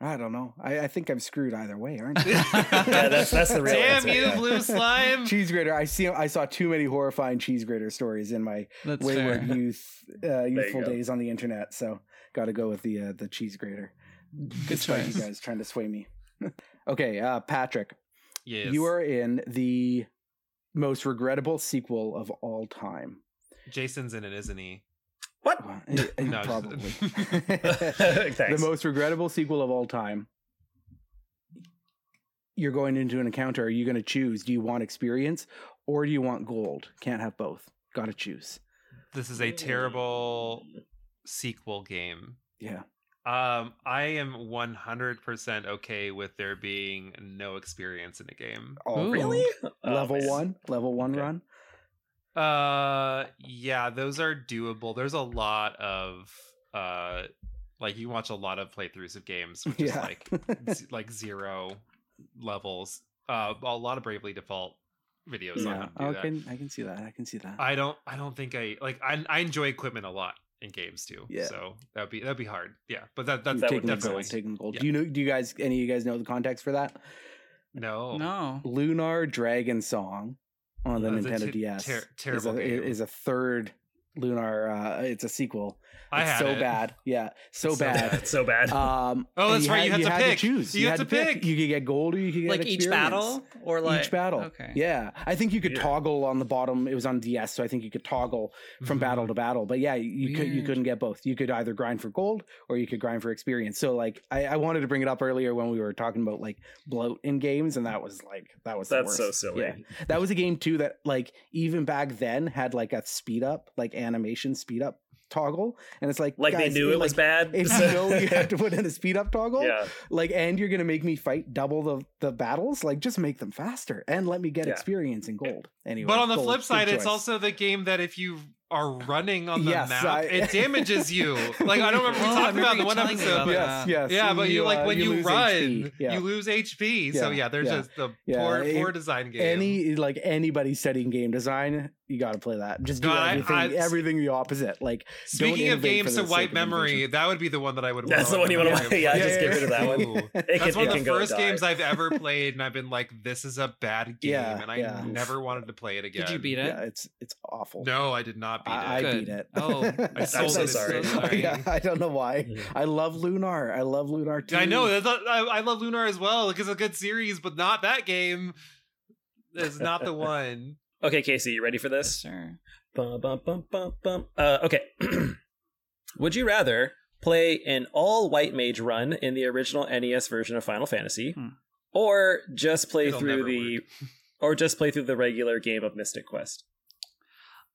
I don't know. I, I think I'm screwed either way, aren't I? yeah, that's that's the real Damn answer. you, yeah. blue slime! cheese grater. I see. I saw too many horrifying cheese grater stories in my That's wayward fair. youth, uh, youthful go. days on the internet. So, got to go with the uh, the cheese grater. Despite choice. you guys trying to sway me. okay, uh, Patrick, Yes, you are in the most regrettable sequel of all time. Jason's in it, isn't he? What? Well, eh, No, probably. The most regrettable sequel of all time. You're going into an encounter. Are you going to choose? Do you want experience or do you want gold? Can't have both. Got to choose. This is a terrible sequel game. Yeah. Um, I am 100% okay with there being no experience in a game. Oh, Ooh. Really? Oh, Level man. one, level one Okay. run. Uh, yeah, those are doable. There's a lot of uh, like you watch a lot of playthroughs of games, which is like z- like zero levels. Uh, a lot of Bravely Default videos on yeah, how to do I can I can see that. I can see that. that. I don't. I don't think I like. I I enjoy equipment a lot in games too. Yeah. So that'd be that'd be hard. Yeah, but that that's That would taking the definitely- gold, taking the gold. Yeah. Do you know? Do you guys? Any of you guys know the context for that? no No. Lunar Dragon Song on the That's a Nintendo ter- DS ter- is, terrible a, game. is a third Lunar. Uh, it's a sequel. I had so it. bad. Yeah, so, so bad. It's so bad. Um, Oh, and that's right, you had to pick. choose. You had to pick. You could get gold or you could get Like each battle or like each battle. Okay. Yeah, I think you could Weird. toggle on the bottom. It was on DS, so I think you could toggle from Mhm. battle to battle. But yeah, you could you couldn't get both. You could either grind for gold or you could grind for experience. So like I, I wanted to bring it up earlier when we were talking about like bloat in games, and that was like that was the That's so silly. Yeah, that was a game too that like even back then had like a speed up, like animation speed up toggle, and it's like like they knew it was bad. If you know you have to put in a speed up toggle, yeah. like and you're gonna make me fight double the the battles like just make them faster and let me get Yeah. experience in gold anyway But on the gold, flip side, it's also the game that if you are running on the Yes, map, I- it damages you. Like I don't remember we Oh, talked about the one telling me episode, about but that. yes yes yeah, but you, like uh, when you, lose run, yeah. you lose HP. So Yeah, yeah, there's yeah. just the Yeah, poor, it- poor design game. any like anybody studying game design you got to play that just do God, I- everything I- everything the opposite like Speaking of games for to wipe memory, innovation. that would be the one that I would. That's the one you want Yeah. to play. Yeah, Yeah, just get rid of that one. That's one of the first games I've ever played, and I've been like, "This is a bad game," and I never wanted to play it again. Did you beat it? it's it's awful No, I did not beat I, I beat it Oh, I I'm sold so sorry. So sorry. yeah i don't know why i love lunar i love lunar too I know. I, I love Lunar as well. Like it's a good series, but not that game. Is not the one. Okay, Casey, you ready for yes, this? sir. Bum, bum, bum, bum, bum. Uh, okay. Would you rather play an all white mage run in the original NES version of Final Fantasy, Hmm. or just play It'll through the, work. or just play through the regular game of Mystic Quest?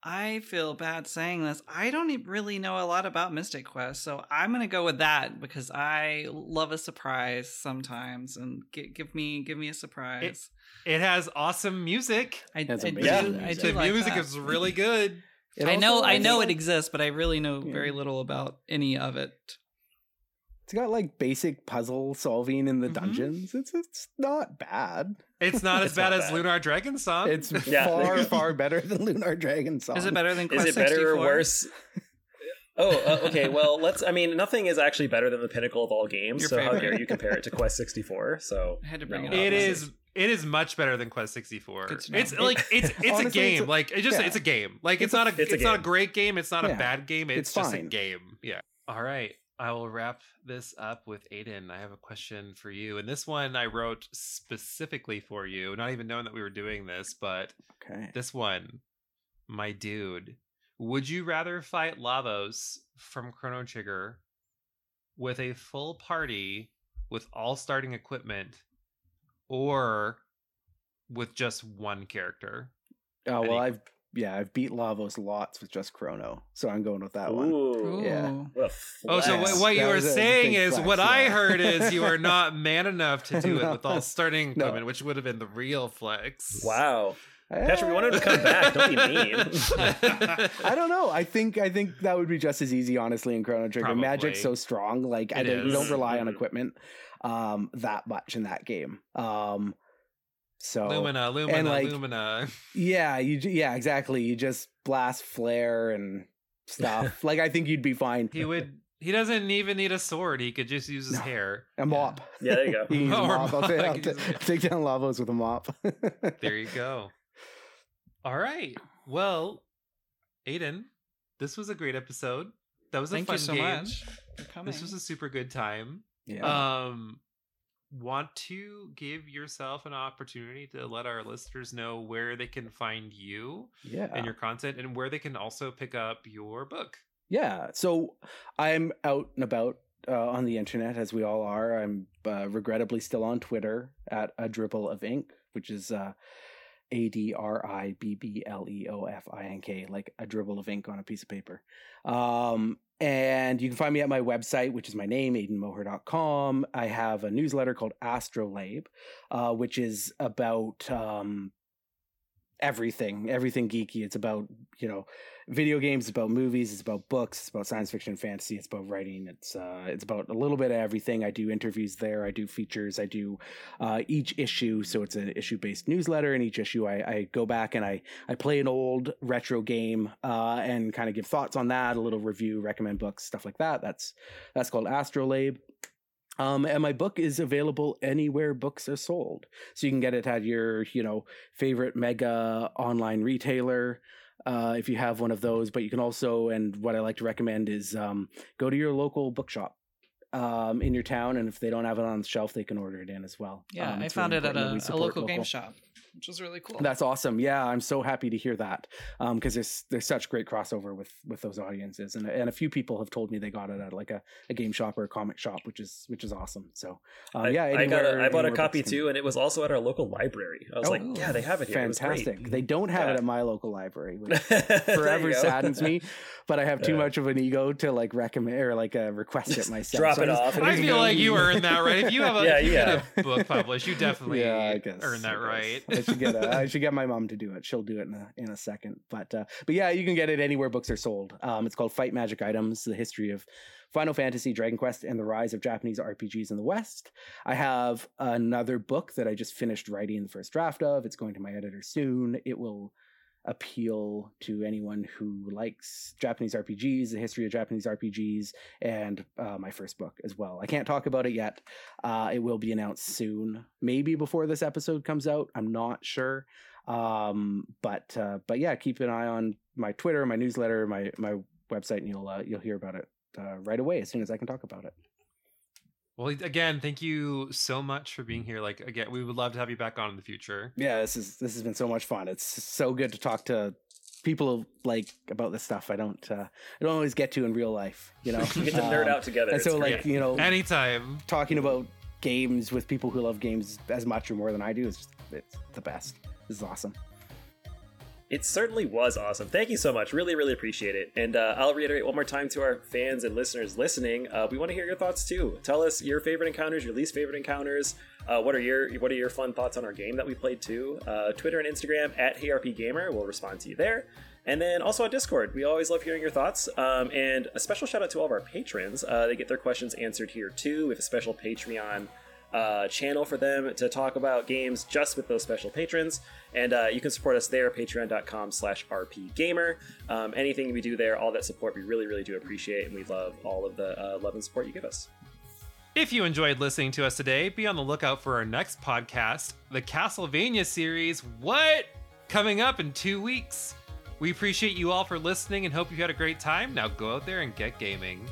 I feel bad saying this. I don't really know a lot about Mystic Quest, so I'm gonna go with that because I love a surprise sometimes, and gi- give me give me a surprise. It has awesome music. I, Has I amazing do, I music. do The like music that. is really good. It I know I know it exists, but I really know Yeah. very little about any of it. It's got like basic puzzle solving in the Mhm. dungeons. It's it's not bad. It's not as It's bad not as bad. Lunar Dragon Song. It's Yeah, far far better than Lunar Dragon Song. Is it better than Is it better 64? or worse? Oh, uh, okay. Well, let's. I mean, nothing is actually better than the pinnacle of all games. Your so how favorite. dare you compare it to Quest sixty four? So I had to bring no, it up. It obviously. is. It is much better than Quest 64. Good to know. It's like it's it's a game. it's a- like it just yeah. it's a game. Like it's, It's not a it's it's, a not a great game. It's not a bad game. It's, It's just a game. Yeah. All right. I will wrap this up with Aidan. I have a question for you, and this one I wrote specifically for you, not even knowing that we were doing this, but Okay. this one, my dude, would you rather fight Lavos from Chrono Trigger with a full party with all starting equipment or with just one character? Oh well, Any- I've yeah, I've beat Lavos lots with just Chrono, so I'm going with that one. Ooh, Yeah. Ooh. what a Oh, so what, what you were was a- that's a saying is flex, what I heard is you are not man enough to do it with all starting No. equipment, which would have been the real flex. Wow, Patrick, we wanted to come back. Don't be mean. I don't know. I think I think that would be just as easy, honestly, in Chrono Trigger. Probably. Magic's so strong. Like I don't, you don't rely on Mhm. equipment um that much in that game. Um so Lumina, Lumina, like- Lumina. yeah, you yeah, exactly. You just blast flare and stuff. like I think you'd be fine. He would. He doesn't even need a sword. He could just use his No. hair. a mop. Yeah, there you go. You can use a mop. I'll, mop, take, I I'll can ta- use a- take down Lavos with a mop. There you go. All right. Well, Aidan, this was a great episode. That was a Thank fun you so game. much for coming. This was a super good time. yeah. Um, want to give yourself an opportunity to let our listeners know where they can find you yeah. and your content, and where they can also pick up your book. Yeah. So I'm out and about uh, on the internet, as we all are. I'm uh, regrettably still on Twitter at a dribble of ink, which is uh, A D R I B B L E O F I N K, like a dribble of ink on a piece of paper. Um, and you can find me at my website, which is my name, aidanmoher.com. I have a newsletter called Astrolabe, uh, which is about um, everything, everything geeky. It's about, you know, video games, it's about movies, it's about books, it's about science fiction fantasy, it's about writing, it's uh it's about a little bit of everything. I do interviews there, I do features, I do uh each issue, so it's an issue based newsletter, and each issue I, I go back and I I play an old retro game uh and kind of give thoughts on that, a little review, recommend books, stuff like that. That's that's called Astrolabe. Um, and my book is available anywhere books are sold. So you can get it at your, you know, favorite mega online retailer uh, if you have one of those. But you can also, and what I like to recommend is um, go to your local bookshop um, in your town, and if they don't have it on the shelf, they can order it in as well. Yeah, Um, I found really it at a, a support local, game shop, which was really cool. That's awesome. Yeah, I'm so happy to hear that because there's there's such great crossover with with those audiences, and and a few people have told me they got it at like a, a game shop or a comic shop, which is which is awesome. So um, I, yeah, I got anywhere- a, I bought a copy can- too, and it was also at our local library. I was Oh, like, yeah, they have it here. It. Fantastic. They don't have Yeah. it at my local library, which forever saddens me. But I have too Yeah. much of an ego to like recommend or like uh, request it myself. drop So it just- off I feel like you eat. earned that right. If you have a, Yeah, if you yeah. get a book published, you definitely yeah, I earned that right. I should get a, I should get my mom to do it. She'll do it in a in a second. But uh, but yeah, you can get it anywhere books are sold. Um, it's called Fight Magic Items: The History of Final Fantasy, Dragon Quest, and the Rise of Japanese RPGs in the West. I have another book that I just finished writing the first draft of. It's going to my editor soon. It will appeal to anyone who likes Japanese RPGs, the history of Japanese RPGs, and uh, my first book as well. I can't talk about it yet. Uh, it will be announced soon, maybe before this episode comes out. I'm not sure, um, but uh, but yeah, keep an eye on my Twitter, my newsletter, my my website, and you'll uh, you'll hear about it uh, right away as soon as I can talk about it. Well, again, thank you so much for being here. Like, again, we would love to have you back on in the future. Yeah, this is this has been so much fun. It's so good to talk to people like about this stuff. I don't uh, I don't always get to in real life, you know. We get to nerd Um, out together. And It's so, great. like you know, Anytime. talking about games with people who love games as much or more than I do is just it's the best. This is awesome. It certainly was awesome. Thank you so much. Really, really appreciate it. And uh, I'll reiterate one more time to our fans and listeners listening. Uh, we want to hear your thoughts too. Tell us your favorite encounters, your least favorite encounters. Uh, what are your What are your fun thoughts on our game that we played too? Uh, Twitter and Instagram at HeyRPGaymer. We'll respond to you there. And then also on Discord. We always love hearing your thoughts. Um, and a special shout out to all of our patrons. Uh, they get their questions answered here too. We have a special Patreon uh, channel for them to talk about games just with those special patrons and uh, you can support us there patreon.com slash rpgaymer um, anything we do there all that support we really really do appreciate and we love all of the uh, love and support you give us If you enjoyed listening to us today, be on the lookout for our next podcast, the Castlevania series. What? Coming up in two weeks. We appreciate you all for listening and hope you had a great time. Now go out there and get gaming.